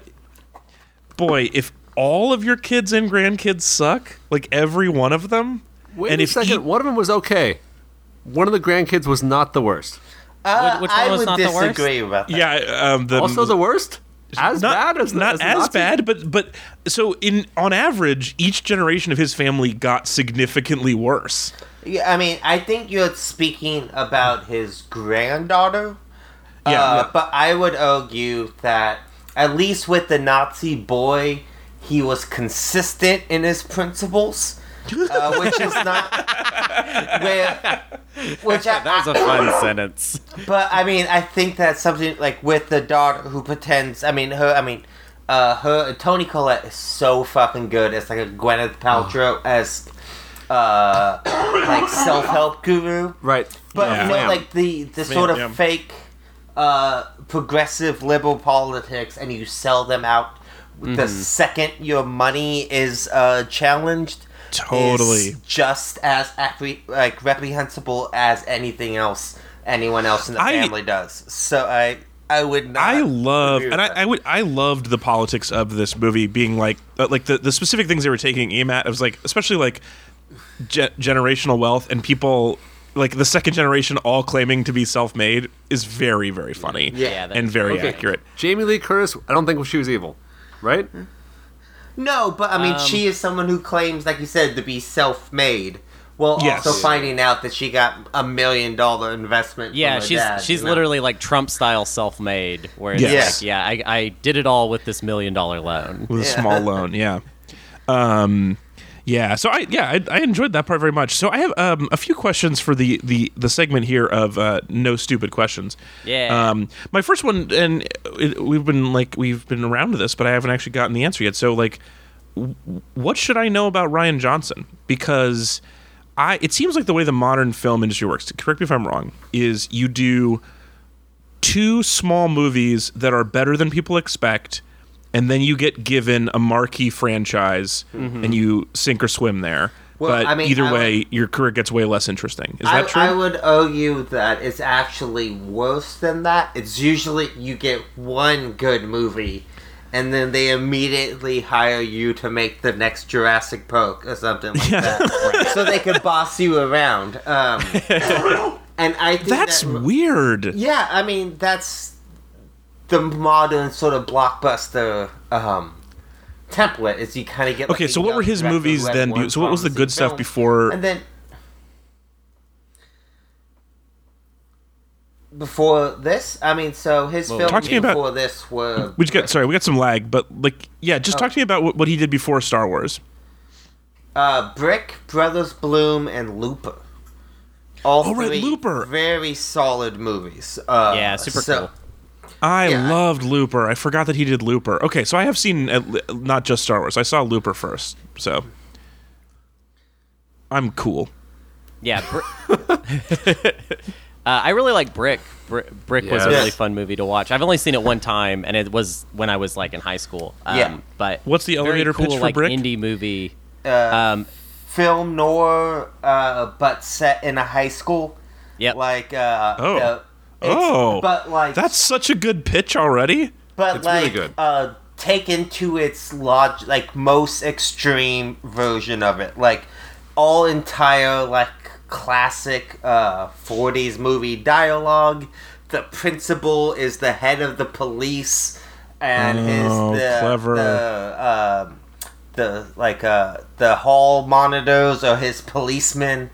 Speaker 1: boy, if all of your kids and grandkids suck, like every one of them,
Speaker 3: Wait
Speaker 1: and
Speaker 3: a
Speaker 1: if
Speaker 3: second.
Speaker 1: e-
Speaker 3: one of them was okay. One of the grandkids was not the worst.
Speaker 2: Uh,
Speaker 4: Which- which one
Speaker 2: I
Speaker 4: was
Speaker 2: would
Speaker 4: not the worst?
Speaker 2: disagree about that.
Speaker 1: yeah, um, the
Speaker 3: Also the worst. As
Speaker 1: not,
Speaker 3: bad as
Speaker 1: not
Speaker 3: as, the
Speaker 1: as
Speaker 3: Nazi?
Speaker 1: bad, but but so in on average, each generation of his family got significantly worse.
Speaker 2: Yeah, I mean, I think you're speaking about his granddaughter.
Speaker 1: Yeah.
Speaker 2: Uh, but I would argue that at least with the Nazi boy, he was consistent in his principles, uh, which is not where. Which I,
Speaker 4: that was a fun sentence.
Speaker 2: but I mean, I think that's something like with the daughter who pretends. I mean, her. I mean, uh, her Toni Collette is so fucking good It's like a Gwyneth Paltrow as uh, like self help guru.
Speaker 3: Right.
Speaker 2: But
Speaker 1: Yeah.
Speaker 2: you know,
Speaker 3: Flam.
Speaker 2: like the the sort of
Speaker 1: yeah.
Speaker 2: fake uh, progressive liberal politics, and you sell them out the second your money is uh, challenged.
Speaker 1: Totally.
Speaker 2: is just as appre- like reprehensible as anything else anyone else in the
Speaker 1: I-
Speaker 2: family does. So I I would not.
Speaker 1: I love, and I. I would, I loved the politics of this movie being like, uh, like the, the specific things they were taking aim at. It was like, especially like ge- generational wealth and people, like the second generation, all claiming to be self-made, is very, very funny.
Speaker 4: Yeah, that
Speaker 1: and very
Speaker 3: Okay.
Speaker 1: accurate.
Speaker 3: Jamie Lee Curtis. I don't think she was evil. Right.
Speaker 2: No, but I mean,
Speaker 4: Um,
Speaker 2: she is someone who claims, like you said, to be self-made. While
Speaker 1: Yes.
Speaker 2: also finding out that she got a million dollar investment.
Speaker 4: Yeah,
Speaker 2: from her
Speaker 4: she's
Speaker 2: dad,
Speaker 4: she's
Speaker 2: you know?
Speaker 4: literally like Trump style self made, where it's
Speaker 1: Yes.
Speaker 4: like, yeah, I, I did it all with this million dollar loan.
Speaker 1: with a small loan. Yeah. Um, yeah. So I yeah I, I enjoyed that part very much. So I have um, a few questions for the the the segment here of uh, no stupid questions.
Speaker 4: Yeah.
Speaker 1: Um, my first one, and it, we've been like we've been around to this, but I haven't actually gotten the answer yet. So like, w- what should I know about Rian Johnson? Because I it seems like the way the modern film industry works. Correct me if I'm wrong. Is you do two small movies that are better than people expect, and then you get given a marquee franchise and you sink or swim there.
Speaker 2: Well,
Speaker 1: but
Speaker 2: I mean,
Speaker 1: either
Speaker 2: I
Speaker 1: way, your career gets way less interesting. Is
Speaker 2: I,
Speaker 1: that true?
Speaker 2: I would argue that it's actually worse than that. It's usually you get one good movie, and then they immediately hire you to make the next Jurassic Park or something like that, so they could boss you around. Um, and I think
Speaker 1: That's
Speaker 2: that,
Speaker 1: weird.
Speaker 2: yeah. I mean, that's the modern sort of blockbuster um, template. Is you kind of get like,
Speaker 1: Okay, so what were his movies then?
Speaker 2: one
Speaker 1: So what was the good stuff
Speaker 2: film,
Speaker 1: before?
Speaker 2: And then before this, I mean, so his films
Speaker 1: Talk to me about-
Speaker 2: before this were
Speaker 1: we just got sorry, we got some lag, but like yeah, just
Speaker 2: Oh.
Speaker 1: talk to me about what, what he did before Star Wars.
Speaker 2: uh, Brick, Brothers Bloom, and Looper. All
Speaker 1: Oh, right, Looper.
Speaker 2: very solid movies. Uh,
Speaker 4: Yeah, super
Speaker 2: so-
Speaker 4: cool.
Speaker 1: I
Speaker 2: Yeah.
Speaker 1: loved Looper. I forgot that he did Looper. Okay, so I have seen at li- not just Star Wars. I saw Looper first, so I'm cool.
Speaker 4: Yeah. Br- uh, I really like Brick. Br- Brick was a really fun movie to watch. I've only seen it one time, and it was when I was like in high school. Um,
Speaker 2: Yeah.
Speaker 4: But
Speaker 1: What's the
Speaker 4: very
Speaker 1: elevator
Speaker 4: cool,
Speaker 1: pitch for
Speaker 4: like,
Speaker 1: Brick?
Speaker 4: Indie movie.
Speaker 2: Uh,
Speaker 4: Um,
Speaker 2: film noir, uh, but set in a high school.
Speaker 4: Yeah.
Speaker 2: Like, uh,
Speaker 1: Oh.
Speaker 2: It's-
Speaker 1: Oh,
Speaker 2: but like
Speaker 1: That's such a good pitch already.
Speaker 2: but
Speaker 3: It's really
Speaker 2: like
Speaker 3: good.
Speaker 2: uh taken to its log like most extreme version of it like all entire like classic uh 40s movie dialogue the principal is the head of the police and
Speaker 1: Oh,
Speaker 2: his the
Speaker 1: clever.
Speaker 2: the um the like uh the hall monitors or his policemen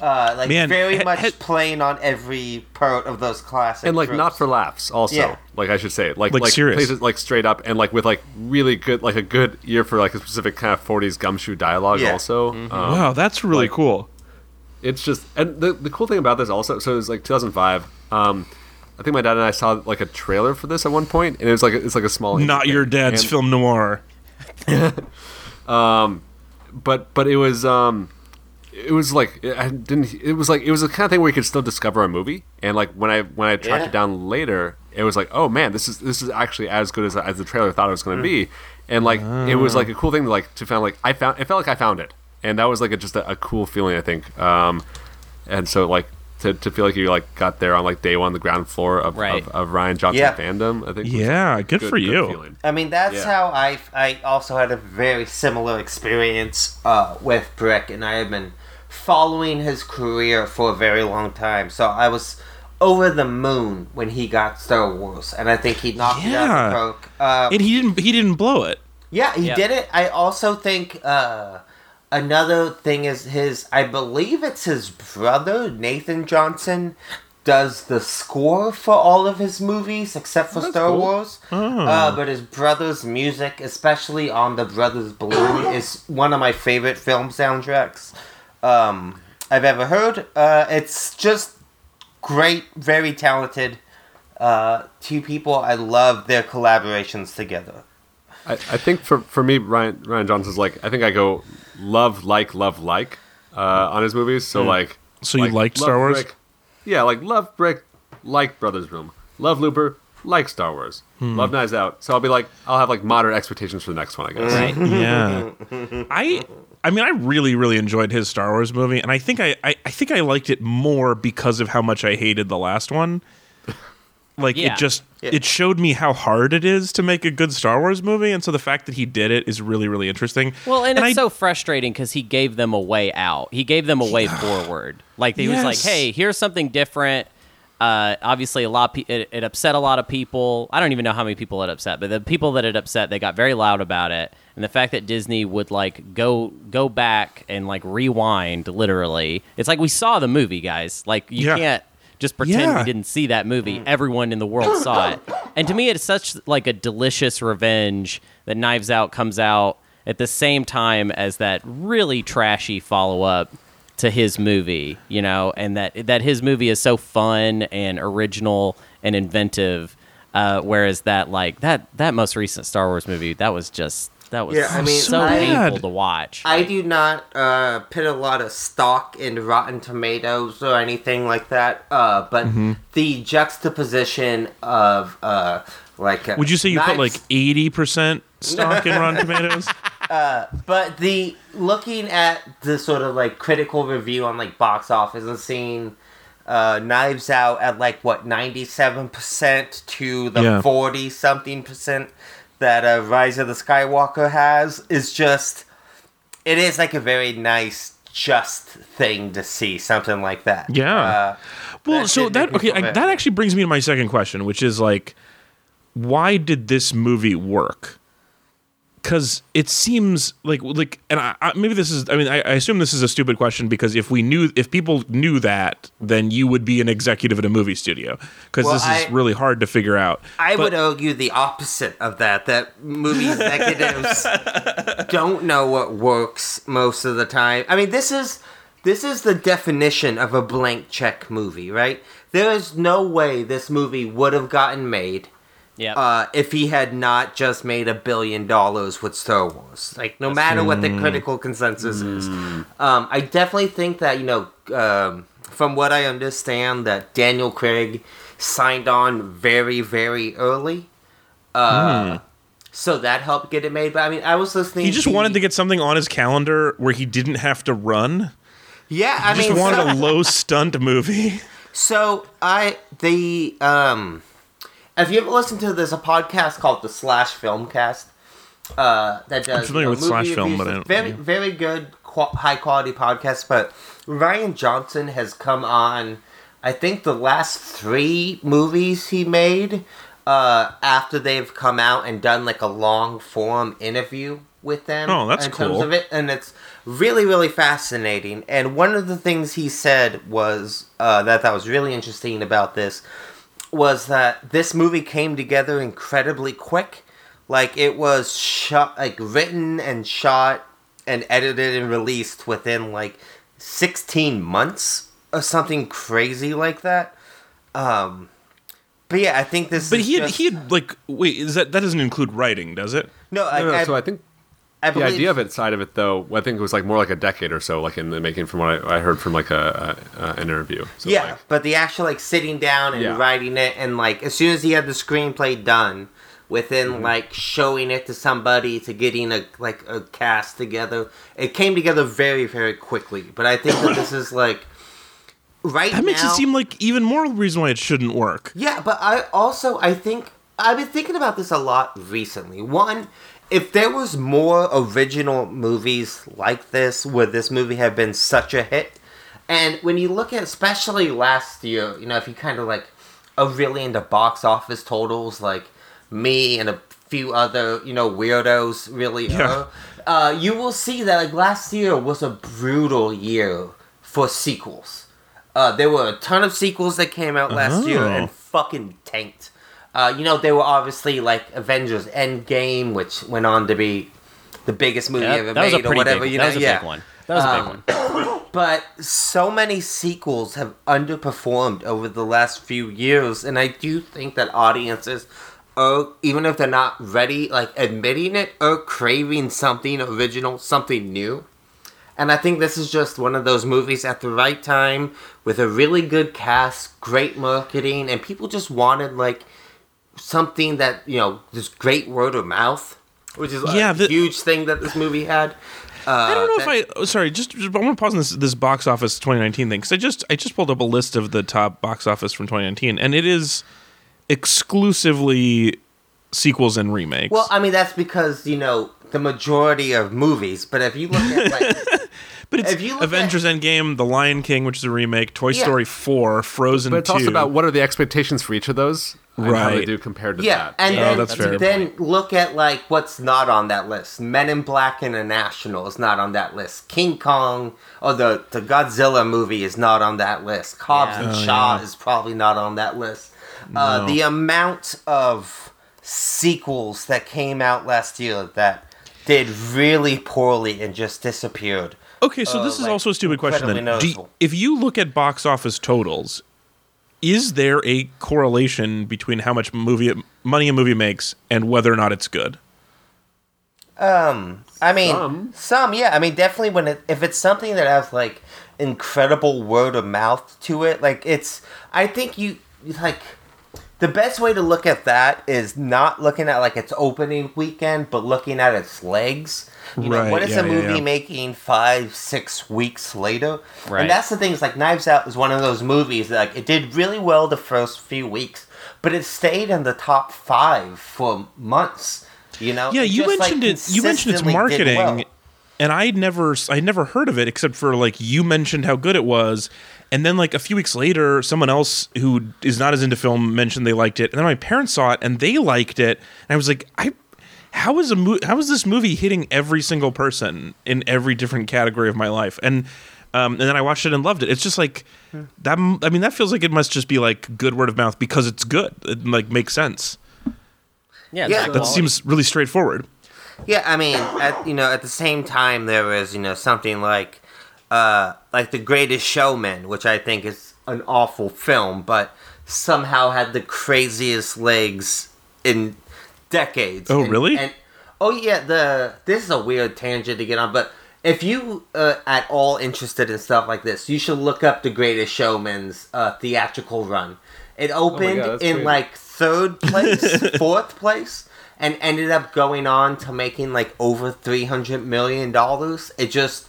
Speaker 2: uh like
Speaker 1: Man,
Speaker 2: very
Speaker 1: he-
Speaker 2: much
Speaker 1: he-
Speaker 2: playing on every part of those classic
Speaker 3: and like
Speaker 2: tropes.
Speaker 3: not for laughs also
Speaker 2: Yeah.
Speaker 3: like i should say like
Speaker 1: Like
Speaker 3: like,
Speaker 1: serious.
Speaker 3: plays it like straight up and like with like really good like a good ear for like a specific kind of 40s gumshoe dialogue
Speaker 2: Yeah.
Speaker 3: also um,
Speaker 1: wow, that's really
Speaker 3: like-
Speaker 1: cool.
Speaker 3: it's just and the, the cool thing about this also so it was like 2005 um i think my dad and i saw like a trailer for this at one point and it was like it's like a small
Speaker 1: Not your dad's
Speaker 3: And-
Speaker 1: film noir.
Speaker 3: but but it was um it was like I didn't it was like it was the kind of thing where you could still discover a movie. And like when I when I tracked
Speaker 2: Yeah.
Speaker 3: it down later it was like oh man this is this is actually as good as as the trailer thought it was going to be and like it was like a cool thing to like to found like I found it felt like I found it. And that was like a, just a, a cool feeling I think. Um and so like to, to feel like you like got there on like day one the ground floor of,
Speaker 4: Right.
Speaker 3: of, of Rian Johnson
Speaker 2: Yeah.
Speaker 3: fandom I think
Speaker 1: Yeah, good for you.
Speaker 3: feeling.
Speaker 2: I mean, that's
Speaker 3: Yeah.
Speaker 2: how I I also had a very similar experience uh, with Brick, and I have been following his career for a very long time. So I was over the moon when he got Star Wars, and I think he knocked it out of the park. Uh,
Speaker 1: And he didn't he didn't blow it.
Speaker 2: yeah, he
Speaker 4: Yeah.
Speaker 2: did it. I also think uh, another thing is his. I believe it's his brother Nathan Johnson does the score for all of his movies except for Star
Speaker 3: cool.
Speaker 2: Wars. Uh, but his brother's music, especially on the Brothers Bloom, is one of my favorite film soundtracks um, I've ever heard. Uh, it's just great, very talented. Uh, two people I love their collaborations together.
Speaker 3: I, I think for, for me, Rian Rian Johnson's like I think I go love like love like uh, on his movies. So like,
Speaker 1: So you
Speaker 3: like,
Speaker 1: liked Star Wars?
Speaker 3: Brick, yeah, like love Brick, like Brothers Bloom, love Looper, like Star Wars,
Speaker 1: Hmm.
Speaker 3: love Knives Out. So I'll be like, I'll have like moderate expectations for the next one, I guess.
Speaker 4: Right.
Speaker 1: Yeah. I I mean I really, really enjoyed his Star Wars movie, and I think I, I, I think I liked it more because of how much I hated the last one. Like
Speaker 4: Yeah.
Speaker 1: it just
Speaker 2: Yeah.
Speaker 1: it showed me how hard it is to make a good Star Wars movie, and so the fact that he did it is really, really interesting.
Speaker 4: Well, and, it's
Speaker 1: I-
Speaker 4: so frustrating because he gave them a way out. He gave them a way forward. Like he was like, "Hey, here's something different." Uh, obviously, a lot of pe- it, it upset a lot of people. I don't even know how many people it upset, but the people that it upset, they got very loud about it. And the fact that Disney would like go go back and like rewind, literally, it's like we saw the movie, guys. Like you
Speaker 1: Yeah.
Speaker 4: can't just pretend
Speaker 1: Yeah.
Speaker 4: we didn't see that movie. Everyone in the world saw it. And to me it's such like a delicious revenge that Knives Out comes out at the same time as that really trashy follow-up to his movie, you know, and that that his movie is so fun and original and inventive uh, whereas that like that that most recent Star Wars movie, that was just that was
Speaker 2: Yeah, I mean,
Speaker 4: so
Speaker 2: I-
Speaker 4: painful to watch.
Speaker 2: I do not uh, put a lot of stock in Rotten Tomatoes or anything like that. Uh, but
Speaker 1: Mm-hmm.
Speaker 2: the juxtaposition of uh, like uh,
Speaker 1: Would you say you put like eighty percent stock in Rotten Tomatoes?
Speaker 2: But the looking at the sort of like critical review on like box office and seeing uh, Knives Out at like what ninety seven percent to the
Speaker 1: Yeah.
Speaker 2: forty something percent that uh, Rise of the Skywalker has is just it is like a very nice just thing to see something like that.
Speaker 1: Yeah.
Speaker 2: Uh,
Speaker 1: Well,
Speaker 2: That
Speaker 1: so that okay, I, that actually brings me to my second question, which is like, why did this movie work? Because it seems like like, and I, I, maybe this is. I mean, I, I assume this is a stupid question because if we knew, if people knew that, then you would be an executive at a movie studio because
Speaker 2: Well,
Speaker 1: this is really hard to figure out.
Speaker 2: I
Speaker 1: But-
Speaker 2: would argue the opposite of that. That movie executives don't know what works most of the time. I mean, this is this is the definition of a blank check movie, right? There is no way this movie would have gotten made
Speaker 4: yeah.
Speaker 2: uh, if he had not just made a billion dollars with Star Wars. Like, no matter what the critical consensus is, um, I definitely think that you know, um, from what I understand, that Daniel Craig signed on very, very early. Uh, So that helped get it made. But I mean, I was listening.
Speaker 1: he just
Speaker 2: to-
Speaker 1: wanted to get something on his calendar where he didn't have to run.
Speaker 2: Yeah, I
Speaker 1: Just
Speaker 2: mean,
Speaker 1: wanted
Speaker 2: so-
Speaker 1: a low stunt movie.
Speaker 2: So I the um, have you ever listened to? There's a podcast called the Slash Filmcast. Uh, that does.
Speaker 1: familiar with
Speaker 2: movie
Speaker 1: Slash Film, but I don't-
Speaker 2: very
Speaker 1: yeah.
Speaker 2: very good qu- high quality podcast. But Rian Johnson has come on. I think the last three movies he made uh, after they've come out and done like a long form interview with them.
Speaker 1: Oh, that's
Speaker 2: in terms of it, and it's really really fascinating. And one of the things he said was uh, that that was really interesting about this was that this movie came together incredibly quick. Like it was shot, like written and shot and edited and released within like 16 months or something crazy like that. Um, but yeah, I think this.
Speaker 1: But
Speaker 2: is
Speaker 1: he had,
Speaker 2: just-
Speaker 1: he had like wait, is that that doesn't include writing, does it?
Speaker 2: no, I,
Speaker 3: No, no,
Speaker 2: I-
Speaker 3: so I think
Speaker 2: I
Speaker 3: The idea of it side of it, though, I think it was like more like a decade or so, like in the making, from what I, I heard from like a, a, a an interview. So,
Speaker 2: yeah,
Speaker 3: like,
Speaker 2: but the actual like sitting down and
Speaker 3: Yeah.
Speaker 2: writing it, and like as soon as he had the screenplay done, within
Speaker 3: Mm-hmm.
Speaker 2: like showing it to somebody to getting a like a cast together, it came together very very quickly. But I think that this is like right
Speaker 1: That makes
Speaker 2: now,
Speaker 1: it seem like even more reason why it shouldn't work.
Speaker 2: Yeah, but I also I think I've been thinking about this a lot recently. One, if there was more original movies like this, would this movie have been such a hit? And when you look at especially last year, you know, if you kind of like are really into box office totals, like me and a few other, you know, weirdos really
Speaker 1: Yeah.
Speaker 2: are, uh, you will see that like last year was a brutal year for sequels. Uh, there were a ton of sequels that came out last year
Speaker 1: Oh.
Speaker 2: and fucking tanked. Uh, you know, there were obviously like Avengers Endgame, which went on to be the biggest movie
Speaker 4: Yeah,
Speaker 2: ever
Speaker 4: that was
Speaker 2: made
Speaker 4: a
Speaker 2: or whatever.
Speaker 4: big.
Speaker 2: you
Speaker 4: that was a
Speaker 2: yeah.
Speaker 4: big one. That was a big
Speaker 2: Um,
Speaker 4: one.
Speaker 2: But so many sequels have underperformed over the last few years, and I do think that audiences are, even if they're not ready, like admitting it, are craving something original, something new. And I think this is just one of those movies at the right time with a really good cast, great marketing, and people just wanted like something that you know, this great word of mouth, which is
Speaker 1: Yeah,
Speaker 2: a
Speaker 1: the-
Speaker 2: huge thing that this movie had. Uh,
Speaker 1: I don't know
Speaker 2: that-
Speaker 1: if I. oh, Sorry, just, just I want to pause on this this box office 2019 thing because I just I just pulled up a list of the top box office from 2019, and it is exclusively sequels and remakes.
Speaker 2: Well, I mean that's because you know the majority of movies. But if you look at like,
Speaker 1: but it's
Speaker 2: if you look
Speaker 1: Avengers Endgame, The Lion King, which is a remake, Toy
Speaker 2: Yeah.
Speaker 1: Story 4, Frozen
Speaker 3: but it's
Speaker 1: 2.
Speaker 3: also about what are the expectations for each of those, and how they
Speaker 1: Right.
Speaker 3: do compared to
Speaker 2: yeah,
Speaker 3: that.
Speaker 2: and
Speaker 1: Yeah,
Speaker 2: then
Speaker 1: that's fair.
Speaker 2: then look at like what's not on that list. Men in Black International is not on that list. King Kong or the the Godzilla movie is not on that list. Hobbs
Speaker 4: Yeah.
Speaker 2: and
Speaker 1: Oh,
Speaker 2: Shaw
Speaker 1: yeah.
Speaker 2: is probably not on that list. Uh, the amount of sequels that came out last year that did really poorly and just disappeared.
Speaker 1: Okay, so
Speaker 2: uh,
Speaker 1: this is
Speaker 2: like,
Speaker 1: also a stupid question then. Do you- if you look at box office totals, is there a correlation between how much movie money a movie makes and whether or not it's good?
Speaker 2: Um, I mean,
Speaker 3: Some.
Speaker 2: some, yeah. I mean, definitely when it, if it's something that has like incredible word of mouth to it, like it's. I think you like the best way to look at that is not looking at like its opening weekend, but looking at its legs. You know,
Speaker 1: Right,
Speaker 2: what is
Speaker 1: yeah,
Speaker 2: a movie
Speaker 1: yeah.
Speaker 2: making five, six weeks later?
Speaker 4: Right.
Speaker 2: And that's the thing. Is like Knives Out is one of those movies that like it did really well the first few weeks, but it stayed in the top five for months. You know?
Speaker 1: Yeah, you
Speaker 2: just, like,
Speaker 1: mentioned it. You mentioned its marketing,
Speaker 2: well.
Speaker 1: and I'd never, I'd never heard of it except for like you mentioned how good it was, and then like a few weeks later, someone else who is not as into film mentioned they liked it, and then my parents saw it and they liked it, and I was like, I. How is a mo- how is this movie hitting every single person in every different category of my life? And um, and then I watched it and loved it. It's just like that. I mean, that feels like it must just be like good word of mouth because it's good. It like makes sense.
Speaker 4: Yeah,
Speaker 2: Yeah,
Speaker 1: That
Speaker 4: quality.
Speaker 1: seems really straightforward.
Speaker 2: Yeah, I mean, at you know, at the same time, there was you know something like, uh, like The Greatest Showman, which I think is an awful film, but somehow had the craziest legs in decades.
Speaker 1: Oh,
Speaker 2: And-
Speaker 1: really?
Speaker 2: And oh yeah, the this is a weird tangent to get on, but if you uh, at all interested in stuff like this, you should look up The Greatest Showman's uh, theatrical run. It opened
Speaker 3: that's
Speaker 2: in
Speaker 3: crazy.
Speaker 2: like third place, fourth place, and ended up going on to making like over three hundred million dollars. It just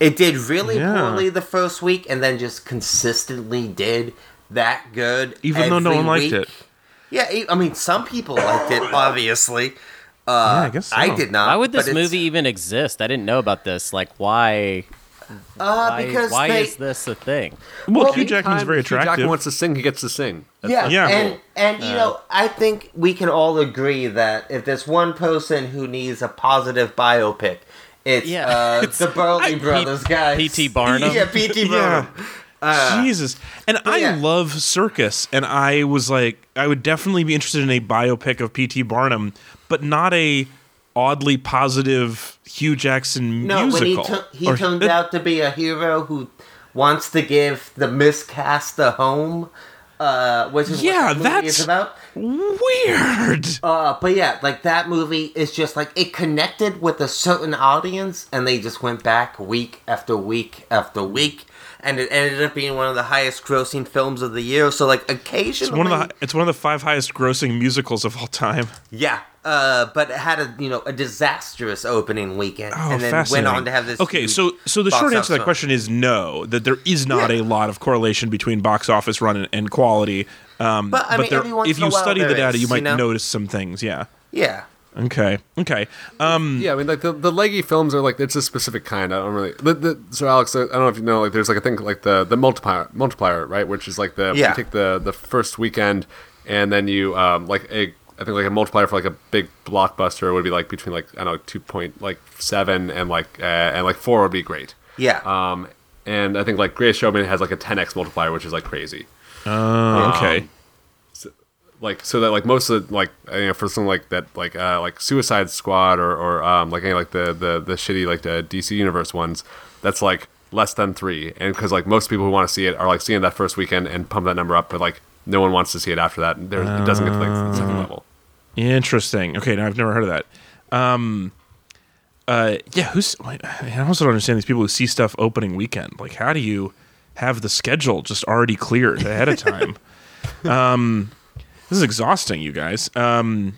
Speaker 2: it did really
Speaker 1: Yeah.
Speaker 2: poorly the first week, and then just consistently did that good.
Speaker 1: Even though no
Speaker 2: every
Speaker 1: one liked it.
Speaker 2: Yeah, I mean, some people liked it. Obviously, uh,
Speaker 1: Yeah, I guess so.
Speaker 2: I did not.
Speaker 4: Why would this movie even exist? I didn't know about this. Like, why?
Speaker 2: Uh,
Speaker 4: Why,
Speaker 2: because
Speaker 4: why
Speaker 2: they,
Speaker 4: is this a thing?
Speaker 1: Well,
Speaker 2: Well,
Speaker 1: Hugh Jackman's
Speaker 3: Anytime
Speaker 1: very
Speaker 3: Hugh Jackman wants to sing, he gets to sing. That's
Speaker 2: yeah,
Speaker 1: Yeah.
Speaker 2: and and you know, I think we can all agree that if there's one person who needs a positive biopic, it's
Speaker 4: Yeah.
Speaker 2: uh,
Speaker 4: It's-
Speaker 2: the Burley
Speaker 1: I-
Speaker 2: Brothers guys.
Speaker 4: P.T. Barnum?
Speaker 2: yeah, P.T.
Speaker 1: Yeah.
Speaker 2: Barnum.
Speaker 1: Jesus. And I
Speaker 2: yeah.
Speaker 1: love circus, and I was like, I would definitely be interested in a biopic of P.T. Barnum, but not a oddly positive Hugh Jackson
Speaker 2: No,
Speaker 1: musical.
Speaker 2: when he, tu- he
Speaker 1: Or-
Speaker 2: turned out to be a hero who wants to give the miscast a home. uh, which is
Speaker 1: Yeah,
Speaker 2: what that movie
Speaker 1: that's-
Speaker 2: is about.
Speaker 1: Weird.
Speaker 2: Uh, but yeah, like that movie is just like it connected with a certain audience, and they just went back week after week after week, and it ended up being one of the highest grossing films of the year. So like occasionally,
Speaker 1: It's one of the it's one of the five highest grossing musicals of all time.
Speaker 2: yeah, uh, but it had a you know a disastrous opening weekend,
Speaker 1: Oh,
Speaker 2: and then went on to have this.
Speaker 1: Okay, so so the short answer to that
Speaker 2: run.
Speaker 1: question is no. That there is not
Speaker 2: Yeah.
Speaker 1: a lot of correlation between box office run and, and quality. Um,
Speaker 2: But, I mean,
Speaker 1: there, if you study the data,
Speaker 2: is,
Speaker 1: you
Speaker 2: you
Speaker 1: might
Speaker 2: know?
Speaker 1: notice some things. Yeah.
Speaker 2: yeah.
Speaker 1: Okay. Okay. Um.
Speaker 3: Yeah, I mean, like the, the leggy films are like it's a specific kind. I don't really. The, the, so Alex, I don't know if you know, like there's like a thing like the the multiplier multiplier, right? Which is like the
Speaker 2: Yeah.
Speaker 3: you take the the first weekend and then you um like a I think like a multiplier for like a big blockbuster would be like between like I don't know two point like seven and like uh, and like four would be great.
Speaker 2: Yeah.
Speaker 3: Um, and I think like Greatest Showman has like a 10x multiplier, which is like crazy.
Speaker 1: uh, okay.
Speaker 3: Like so that like most of the, like you know for something like that like uh like Suicide Squad or or um like any like the the the shitty like the DC universe ones that's like less than three and because like most people who want to see it are like seeing that first weekend and pump that number up but like no one wants to see it after that there it doesn't get to like the second level
Speaker 1: Interesting. Okay. Now I've never heard of that. Um. Uh. Yeah. Who's? I also don't understand these people who see stuff opening weekend. Like, how do you have the schedule just already cleared ahead of time? um. This is exhausting, you guys. Um.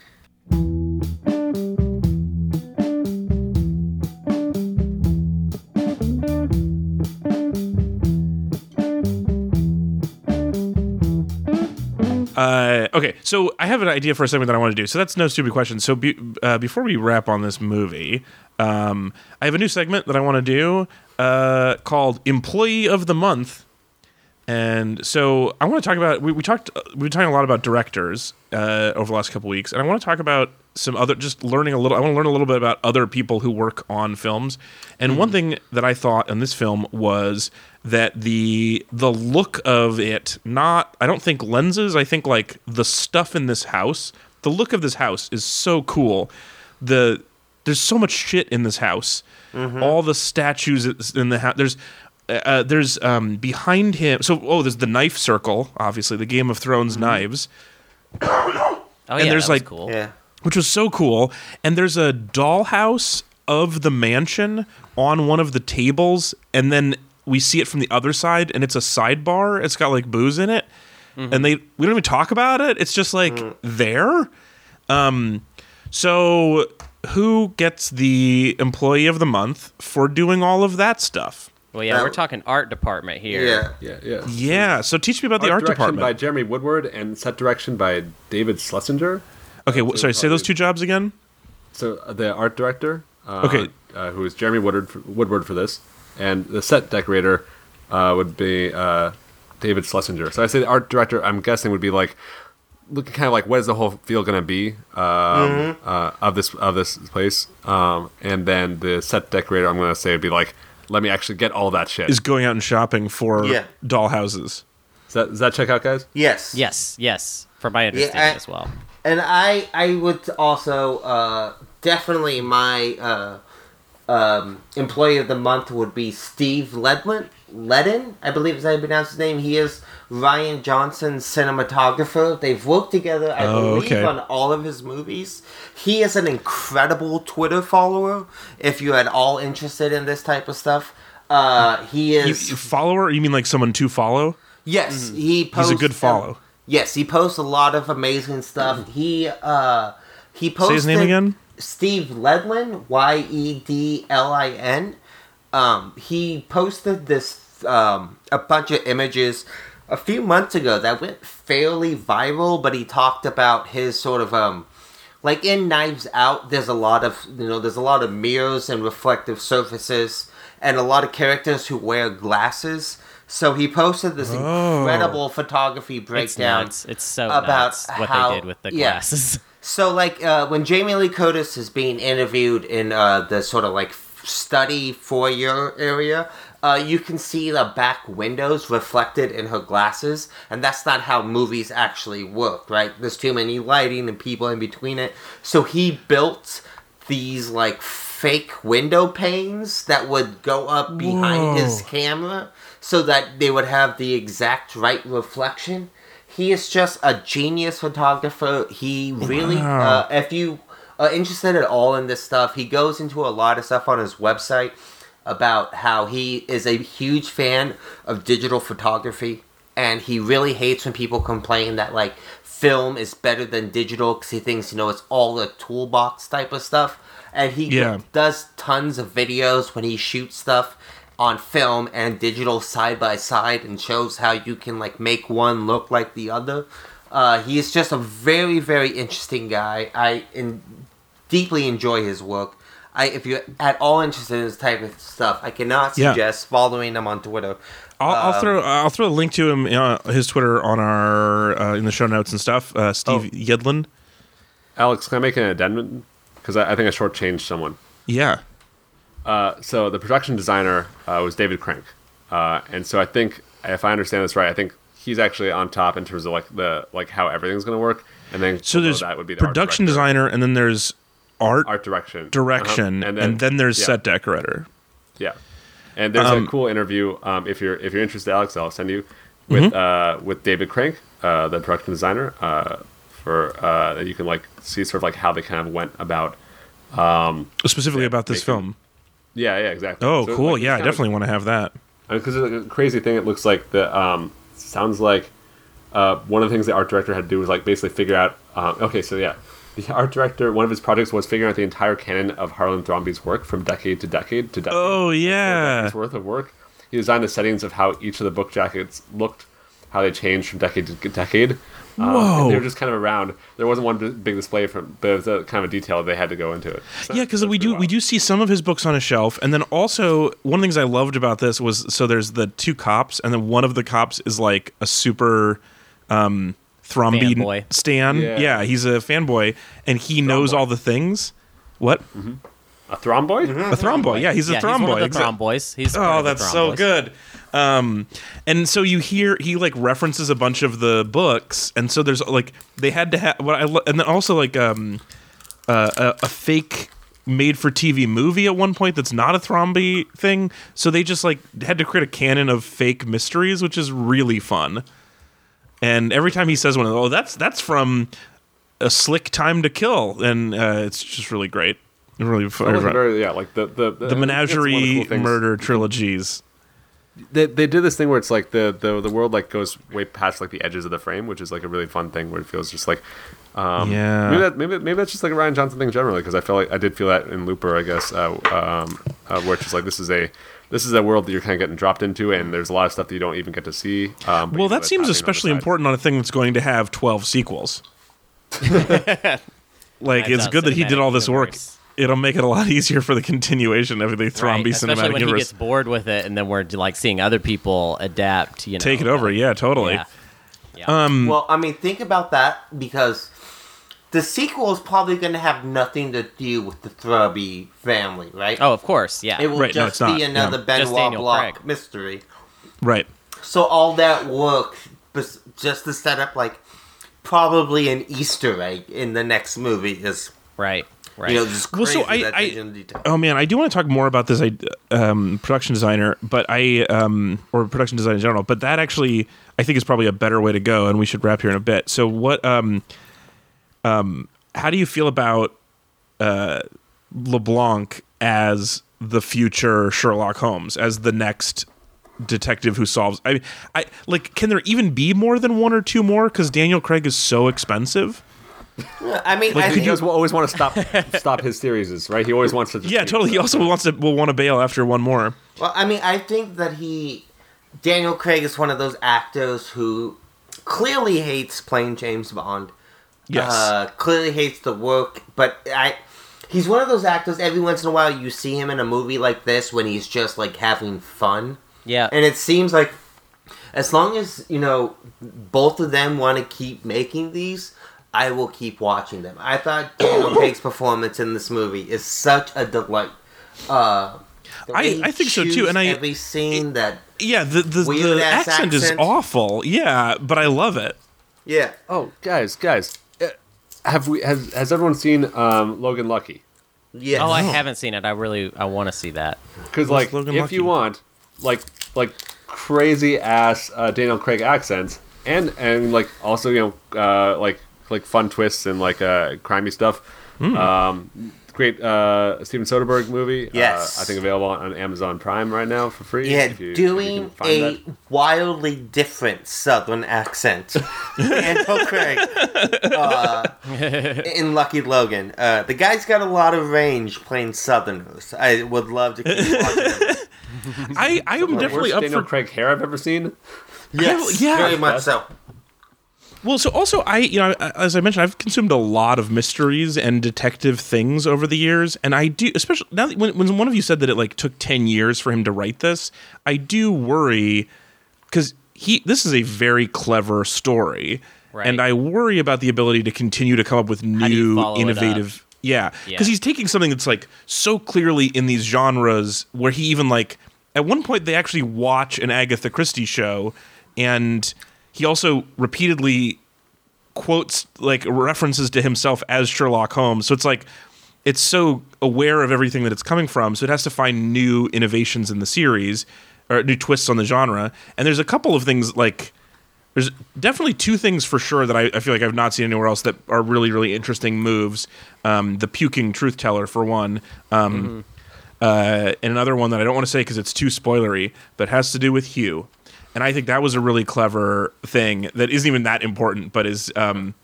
Speaker 1: Uh, okay, so I have an idea for a segment that I want to do. So that's no stupid question. So be, uh, before we wrap on this movie, um, I have a new segment that I want to do uh, called Employee of the Month. And so I want to talk about we, we talked we've been talking a lot about directors uh, over the last couple weeks, and I want to talk about some other just learning a little. I want to learn a little bit about other people who work on films. And one thing that I thought in this film was that the the look of it not I don't think lenses. I think like the stuff in this house. The look of this house is so cool. The there's so much shit in this house. All the statues in the house. There's uh, there's um, behind him. So oh, there's the knife circle. Obviously, the Game of Thrones knives,
Speaker 4: Oh
Speaker 1: And
Speaker 4: yeah,
Speaker 1: there's,
Speaker 4: that was
Speaker 1: like-
Speaker 4: cool.
Speaker 2: Yeah.
Speaker 1: which was so cool. And there's a dollhouse of the mansion on one of the tables, and then we see it from the other side, and it's a sidebar. It's got like booze in it, and they we don't even talk about it. It's just like there. Um, so who gets the employee of the month for doing all of that stuff?
Speaker 4: Well, yeah,
Speaker 2: That-
Speaker 4: we're talking art department here.
Speaker 2: Yeah.
Speaker 3: yeah yeah
Speaker 1: Yeah. So teach me about the art,
Speaker 3: direction
Speaker 1: department.
Speaker 3: by Jeremy Woodward and set direction by David Schlesinger
Speaker 1: okay. wh- sorry. Say those two jobs again.
Speaker 3: So uh, the art director, uh,
Speaker 1: Okay.
Speaker 3: uh, who is Jeremy Woodward for, Woodward for this, and the set decorator uh, would be uh, David Schlesinger. So I say the art director. I'm guessing would be like looking kind of like what is the whole feel going to be um, uh, of this of this place, um, and then the set decorator. I'm going to say would be like, let me actually get all that shit.
Speaker 1: Is going out and shopping for
Speaker 2: Yeah.
Speaker 1: dollhouses.
Speaker 3: Does that, does that check out, guys?
Speaker 2: Yes.
Speaker 4: Yes, yes, from my understanding
Speaker 2: I-
Speaker 4: as well.
Speaker 2: And I I would also uh, definitely my uh, um, employee of the month would be Steve Yedlin. Ledin, I believe is how you pronounce his name. He is Rian Johnson's cinematographer. They've worked together, I
Speaker 1: Oh,
Speaker 2: believe,
Speaker 1: okay.
Speaker 2: on all of his movies. He is an incredible Twitter follower. If you're at all interested in this type of stuff, uh, he is.
Speaker 1: you follower? You mean like someone to follow?
Speaker 2: Yes, he
Speaker 1: He's a good follow.
Speaker 2: yes, he posts a lot of amazing stuff. He uh he posted
Speaker 1: Say his name again.
Speaker 2: Steve Yedlin, Y E D L I N. Um, he posted this um a bunch of images a few months ago that went fairly viral, but he talked about his sort of um like in Knives Out, there's a lot of you know, there's a lot of mirrors and reflective surfaces, and a lot of characters who wear glasses. So he posted this
Speaker 1: Oh.
Speaker 2: incredible photography
Speaker 4: It's
Speaker 2: breakdown.
Speaker 4: nuts. It's so
Speaker 2: about
Speaker 4: what
Speaker 2: how-
Speaker 4: they did with the
Speaker 2: yeah.
Speaker 4: glasses.
Speaker 2: So like uh, when Jamie Lee Curtis is being interviewed in uh, the sort of like study foyer area, uh, you can see the back windows reflected in her glasses, and that's not how movies actually work, right? There's too many lighting and people in between it. So he built these like fake window panes that would go up behind his camera so that they would have the exact right reflection. he is just a genius photographer. He really,
Speaker 1: Wow.
Speaker 2: uh, if you are interested at all in this stuff, he goes into a lot of stuff on his website about how he is a huge fan of digital photography and he really hates when people complain that like film is better than digital because he thinks you know it's all a toolbox type of stuff. And he
Speaker 1: Yeah.
Speaker 2: does tons of videos when he shoots stuff on film and digital side by side and shows how you can like make one look like the other. Uh, he is just a very very interesting guy. I in, deeply enjoy his work I, if you're at all interested in this type of stuff, I cannot
Speaker 1: Yeah.
Speaker 2: suggest following him on Twitter.
Speaker 1: I'll, I'll
Speaker 2: Um,
Speaker 1: throw I'll throw a link to him uh, his Twitter on our uh, in the show notes and stuff. Uh, Steve
Speaker 3: Oh.
Speaker 1: Yedlin.
Speaker 3: Alex, can I make an addendum? Because I, I think I shortchanged someone.
Speaker 1: Yeah.
Speaker 3: Uh, so the production designer uh, was David Crank, uh, and so I think if I understand this right, I think he's actually on top in terms of like the like how everything's going to work, and then
Speaker 1: So there's
Speaker 3: that would be the
Speaker 1: production
Speaker 3: director,
Speaker 1: designer, and then there's art,
Speaker 3: art direction,
Speaker 1: direction,
Speaker 3: Uh-huh.
Speaker 1: and then, then there's
Speaker 3: yeah,
Speaker 1: set decorator.
Speaker 3: Yeah, and there's
Speaker 1: Um,
Speaker 3: a cool interview. Um, if you're if you're interested, Alex, I'll send you with
Speaker 1: Mm-hmm.
Speaker 3: uh, with David Crank, uh, the production designer, uh, for uh, that you can like see sort of like how they kind of went about.
Speaker 1: Specifically about this
Speaker 3: making-
Speaker 1: film.
Speaker 3: Yeah, yeah, exactly.
Speaker 1: Oh,
Speaker 3: So,
Speaker 1: cool.
Speaker 3: like,
Speaker 1: yeah, I
Speaker 3: kind of-
Speaker 1: definitely want to have that.
Speaker 3: because it's a crazy thing. It looks like the um, sounds like uh, one of the things the art director had to do was like basically figure out. Um, okay, so yeah, the art director one of his projects was figuring out the entire canon of Harlan Thrombey's work from decade to decade to decade.
Speaker 1: Oh yeah.
Speaker 3: it's worth of work. He designed the settings of how each of the book jackets looked, how they changed from decade to decade. Um,
Speaker 1: Whoa.
Speaker 3: and they were just kind of around. There wasn't one big display from, but it was a kind of a detail they had to go into it. So-
Speaker 1: Yeah, because we do we do see some of his books on a shelf, and then also one of the things I loved about this was so there's the two cops, and then one of the cops is like a super um Thrombey
Speaker 4: Fanboy.
Speaker 1: stan. Yeah.
Speaker 3: Yeah.
Speaker 1: he's a fanboy, and he knows all the things. What
Speaker 3: a thromboid.
Speaker 1: a thromboy? Yeah, he's a
Speaker 4: yeah,
Speaker 1: thromboy.
Speaker 4: he's one of the
Speaker 1: exa-
Speaker 4: Thromboys. He's part
Speaker 1: Oh,
Speaker 4: of the
Speaker 1: that's so good. Um, and so you hear he like references a bunch of the books, and so there's like they had to have what I lo- and then also like um uh, a, a fake made for TV movie at one point that's not a Thrombey thing. So they just like had to create a canon of fake mysteries, which is really fun. And every time he says one of those, oh, that's that's from a slick time to kill, and uh, it's just really great. Really
Speaker 3: It wasn't
Speaker 1: fun.
Speaker 3: very, yeah, like the the,
Speaker 1: The menagerie
Speaker 3: things.
Speaker 1: murder trilogies.
Speaker 3: they, they did this thing where it's like the, the the world like goes way past like the edges of the frame, which is like a really fun thing where it feels just like um,
Speaker 1: Yeah.
Speaker 3: maybe that, maybe maybe that's just like a Rian Johnson thing generally because I felt like I did feel that in Looper I guess uh, um, uh, where it's just like this is a this is a world that you're kind of getting dropped into and there's a lot of stuff that you don't even get to see. Um,
Speaker 1: Well,
Speaker 3: you know
Speaker 1: that seems
Speaker 3: happening on
Speaker 1: especially important on a thing that's going to have 12 sequels. like, it's good that he did all this work. It'll make it a lot easier for the continuation of the
Speaker 4: Right,
Speaker 1: Thrombey
Speaker 4: especially
Speaker 1: cinematic
Speaker 4: when
Speaker 1: universe.
Speaker 4: he gets bored with it, and then we're like seeing other people adapt. You know,
Speaker 1: Take it over.
Speaker 4: like-
Speaker 1: Yeah, totally.
Speaker 4: Yeah. Yeah.
Speaker 1: Um,
Speaker 2: Well, I mean, think about that because the sequel is probably going to have nothing to do with the Thrombey family, right?
Speaker 4: oh, of course. Yeah.
Speaker 2: it will
Speaker 1: Right, no,
Speaker 2: just
Speaker 1: it's not,
Speaker 2: be another
Speaker 1: yeah.
Speaker 4: Just
Speaker 2: Benoit
Speaker 4: Daniel
Speaker 2: Blanc
Speaker 4: Craig.
Speaker 2: mystery.
Speaker 1: Right.
Speaker 2: So all that work bes- just to set up like probably an Easter egg in the next movie is
Speaker 4: right. Right.
Speaker 2: you know just
Speaker 1: Well, so I-
Speaker 2: that
Speaker 1: I-
Speaker 2: attention detail.
Speaker 1: Oh man, I do want to talk more about this I, um, production designer, but I um, or production design in general. But that actually, I think, is probably a better way to go, and we should wrap here in a bit. So, what, um, um, how do you feel about uh, LeBlanc as the future Sherlock Holmes, as the next detective who solves? I, mean, I like. Can there even be more than one or two more? Because Daniel Craig is so expensive.
Speaker 2: I mean, I
Speaker 3: He
Speaker 2: think,
Speaker 3: does always want to stop stop his series, right? He always wants to. Just
Speaker 1: Yeah,
Speaker 3: keep-
Speaker 1: totally. He also wants to will want to bail after one more.
Speaker 2: well, I mean, I think that he Daniel Craig is one of those actors who clearly hates playing James Bond.
Speaker 1: Yes.
Speaker 2: Uh, clearly hates the work, but I. He's one of those actors. Every once in a while, you see him in a movie like this when he's just like having fun.
Speaker 4: yeah.
Speaker 2: And it seems like as long as, you know, both of them want to keep making these, I will keep watching them. I thought Daniel Craig's performance in this movie is such a delight. Uh,
Speaker 1: I- I think so, too, and I-
Speaker 2: every scene that
Speaker 1: Yeah, the the, the
Speaker 2: Weird-ass
Speaker 1: accent, is awful. Yeah, but I love it.
Speaker 2: yeah
Speaker 3: Oh, guys, guys, have we has has everyone seen um, Logan Lucky?
Speaker 2: yeah
Speaker 4: oh, I haven't seen it. I really I want to see that.
Speaker 3: Because like,
Speaker 1: Logan
Speaker 3: if
Speaker 1: Lucky?
Speaker 3: you want like like crazy ass uh, Daniel Craig accents, and and like also you know uh, like like fun twists and like uh, crimey stuff.
Speaker 1: Hmm.
Speaker 3: Um, great uh, Steven Soderbergh movie.
Speaker 2: Yes.
Speaker 3: uh, I think available on Amazon Prime right now for free.
Speaker 2: Yeah,
Speaker 3: you-
Speaker 2: doing a
Speaker 3: that.
Speaker 2: wildly different Southern accent. Daniel Craig uh, in Lucky Logan. Uh, the guy's got a lot of range playing Southerners. I would love to keep watching him.
Speaker 1: I, I am
Speaker 3: The
Speaker 1: definitely
Speaker 3: worst
Speaker 1: up
Speaker 3: Daniel
Speaker 1: for
Speaker 3: Craig hair I've ever seen.
Speaker 2: Yes,
Speaker 1: yeah.
Speaker 2: very much so.
Speaker 1: Well, so also I, you know, as I mentioned, I've consumed a lot of mysteries and detective things over the years, and I do, especially now that when, when one of you said that it like took ten years for him to write this, I do worry because he, this is a very clever story,
Speaker 4: Right.
Speaker 1: and I worry about the ability to continue to come up with new, innovative. Yeah,
Speaker 4: Yeah.
Speaker 1: because he's taking something that's like so clearly in these genres where he even like at one point they actually watch an Agatha Christie show, and he also repeatedly quotes like references to himself as Sherlock Holmes. So it's like it's so aware of everything that it's coming from, so it has to find new innovations in the series or new twists on the genre. And there's a couple of things like there's definitely two things for sure that I, I feel like I've not seen anywhere else that are really really interesting moves. Um, the puking truth teller for one. Um, uh, and another one that I don't want to say because it's too spoilery, but has to do with Hugh. And I think that was a really clever thing that isn't even that important, but is um,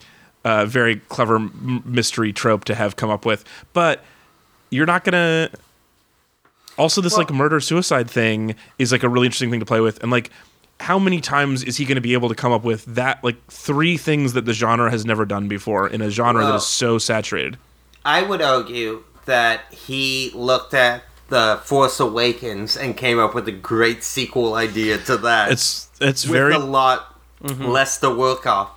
Speaker 1: a very clever m- mystery trope to have come up with. But you're not gonna. Also, this like murder suicide thing is like a really interesting thing to play with, and like. How many times is he going to be able to come up with that, like three things that the genre has never done before in a genre that
Speaker 2: Well-
Speaker 1: is so saturated?
Speaker 2: I would argue that he looked at the Force Awakens and came up with a great sequel idea to that.
Speaker 1: It's it's very
Speaker 2: a lot less to work off.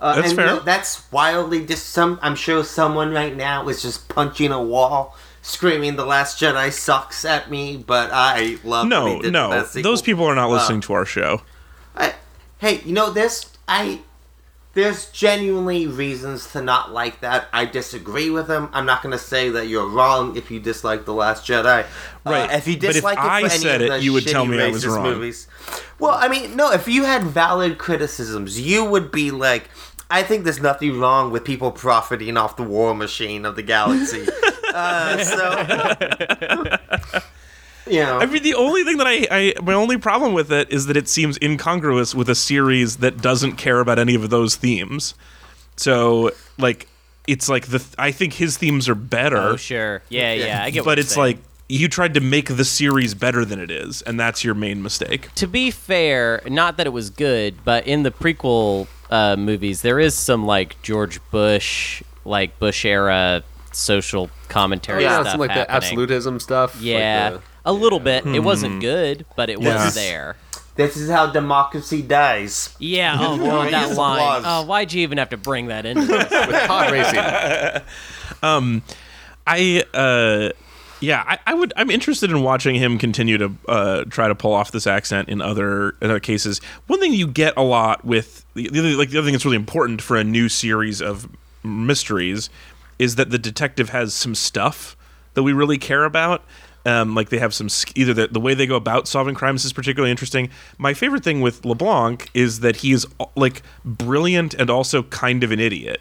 Speaker 2: Uh,
Speaker 1: That's
Speaker 2: and
Speaker 1: fair.
Speaker 2: that's wildly just some. I'm sure someone right now is just punching a wall, screaming, "The Last Jedi sucks" at me. But I love.
Speaker 1: no,
Speaker 2: what he did
Speaker 1: no. Those people are not
Speaker 2: Uh,
Speaker 1: listening to our show.
Speaker 2: I, hey, you know this? I there's genuinely reasons to not like that. I disagree with him. I'm not going to say that you're wrong if you dislike the Last Jedi.
Speaker 1: Right,
Speaker 2: Uh, if you
Speaker 1: but if
Speaker 2: dislike it for
Speaker 1: I
Speaker 2: any
Speaker 1: said
Speaker 2: of
Speaker 1: it,
Speaker 2: the
Speaker 1: you would tell me I was wrong.
Speaker 2: Movies. Well, I mean, no. If you had valid criticisms, you would be like, I think there's nothing wrong with people profiting off the war machine of the galaxy. uh, so. You know,
Speaker 1: I mean, the only thing that I, I, my only problem with it is that it seems incongruous with a series that doesn't care about any of those themes. So, like, it's like the, I think his themes are better,
Speaker 4: Oh, sure. Yeah, yeah. I get
Speaker 1: but
Speaker 4: you're
Speaker 1: it's
Speaker 4: saying.
Speaker 1: like you tried to make the series better than it is, and that's your main mistake.
Speaker 4: to be fair, not that it was good, but in the prequel uh, movies, there is some like George Bush, like Bush era social commentary Oh,
Speaker 3: yeah,
Speaker 4: stuff
Speaker 3: some like the absolutism stuff. like
Speaker 4: Yeah,
Speaker 3: the-
Speaker 4: a little bit. It wasn't good, but it
Speaker 1: Yeah.
Speaker 4: was there.
Speaker 2: this is how democracy dies.
Speaker 4: Yeah. Oh,
Speaker 2: War
Speaker 4: God, that
Speaker 2: is
Speaker 4: line.
Speaker 2: applause.
Speaker 4: Oh, why'd you even have to bring that into this?
Speaker 3: with pod racing.
Speaker 1: I, uh, yeah, I, I would. I'm interested in watching him continue to uh, try to pull off this accent in other in other cases. One thing you get a lot with the, the other, like the other thing that's really important for a new series of mysteries is that the detective has some stuff that we really care about. Um, like they have some either the, the way they go about solving crimes is particularly interesting. My favorite thing with LeBlanc is that he is like brilliant and also kind of an idiot.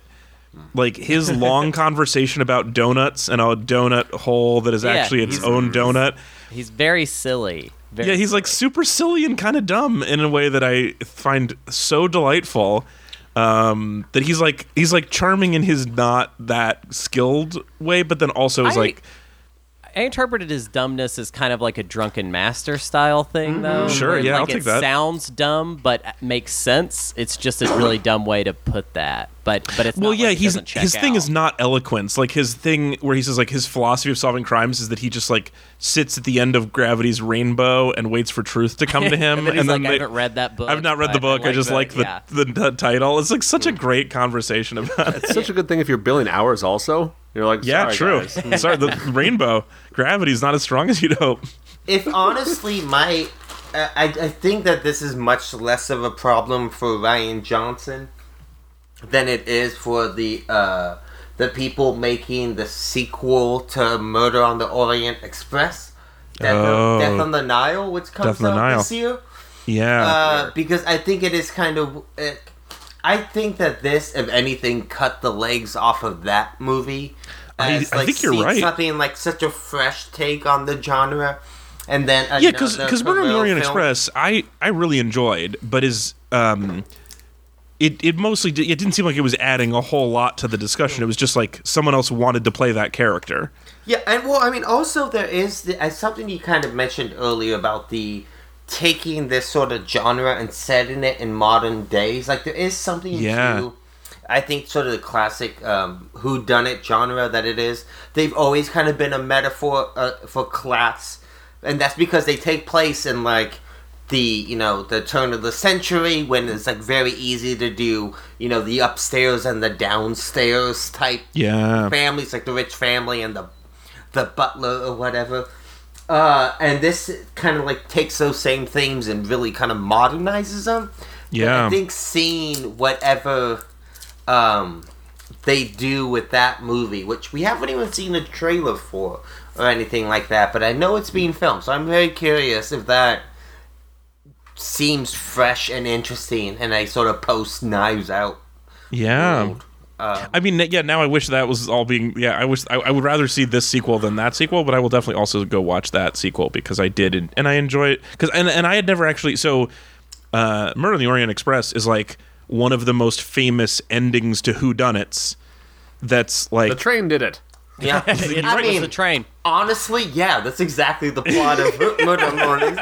Speaker 1: Like his long conversation about donuts and a donut hole that is
Speaker 4: Yeah,
Speaker 1: actually its own donut.
Speaker 4: He's very silly. Very
Speaker 1: Yeah, he's like super silly and kind of dumb in a way that I find so delightful. Um, that he's like he's like charming in his not that skilled way, but then also is
Speaker 4: I-
Speaker 1: like
Speaker 4: I interpreted his dumbness as kind of like a drunken master style thing, mm-hmm. though.
Speaker 1: Sure,
Speaker 4: where,
Speaker 1: yeah,
Speaker 4: like,
Speaker 1: I'll take
Speaker 4: it
Speaker 1: that.
Speaker 4: Sounds dumb, but makes sense. It's just a really dumb way to put that. But but it's
Speaker 1: well,
Speaker 4: not
Speaker 1: yeah,
Speaker 4: like it
Speaker 1: he's
Speaker 4: doesn't check
Speaker 1: his thing is not eloquence. Like his thing where he says like his philosophy of solving crimes is that he just like sits at the end of gravity's rainbow and waits for truth to come to him.
Speaker 4: and then he's like, I
Speaker 1: they-
Speaker 4: haven't read that book.
Speaker 1: I've not read the
Speaker 4: but
Speaker 1: book. I, just like the,
Speaker 4: yeah.
Speaker 1: the, the title. It's like such a hmm. great conversation about it.
Speaker 3: It's such a good thing if you're billing hours. Also, you're like,
Speaker 1: Yeah, true.
Speaker 3: guys.
Speaker 1: Sorry, the rainbow gravity's not as strong as you'd hope.
Speaker 2: if honestly my uh, I, I think that this is much less of a problem for Rian Johnson than it is for the uh, the people making the sequel to Murder on the Orient Express. Death,
Speaker 1: Oh.
Speaker 2: on, Death on the Nile, which comes
Speaker 1: Death on the
Speaker 2: out
Speaker 1: Nile.
Speaker 2: this year.
Speaker 1: Yeah.
Speaker 2: Uh, because I think it is kind of. Uh, I think that this, if anything, cut the legs off of that movie.
Speaker 1: I-
Speaker 2: as,
Speaker 1: I
Speaker 2: like,
Speaker 1: think you're right.
Speaker 2: Something like such a fresh take on the genre, and then
Speaker 1: yeah, because because Murder on the Orient Express, I I really enjoyed, but is um, it it mostly di- it didn't seem like it was adding a whole lot to the discussion. It was just like someone else wanted to play that character.
Speaker 2: Yeah, and well, I mean, also there is the, as something you kind of mentioned earlier about the taking this sort of genre and setting it in modern days. Like there is something
Speaker 1: Yeah.
Speaker 2: to, I think, sort of the classic um, who done it genre that it is. They've always kind of been a metaphor uh, for class, and that's because they take place in like the you know the turn of the century when it's like very easy to do you know the upstairs and the downstairs type
Speaker 1: Yeah,
Speaker 2: families, like the rich family and the the butler or whatever. Uh, and this kind of like takes those same themes and really kind of modernizes them. But
Speaker 1: Yeah.
Speaker 2: I think seeing whatever um, they do with that movie, which we haven't even seen a trailer for or anything like that, but I know it's being filmed, so I'm very curious if that seems fresh and interesting and a sort of post Knives Out
Speaker 1: yeah.
Speaker 2: world. Uh,
Speaker 1: I mean, yeah. Now I wish that was all being. Yeah, I wish I, I would rather see this sequel than that sequel, but I will definitely also go watch that sequel because I did and, and I enjoy it because and and I had never actually so. Uh, Murder on the Orient Express is like one of the most famous endings to whodunits. That's like
Speaker 3: The train did it.
Speaker 2: Yeah,
Speaker 4: It
Speaker 2: I
Speaker 4: was
Speaker 2: mean,
Speaker 4: the train.
Speaker 2: Honestly, yeah, that's exactly the plot of Murder on the Orient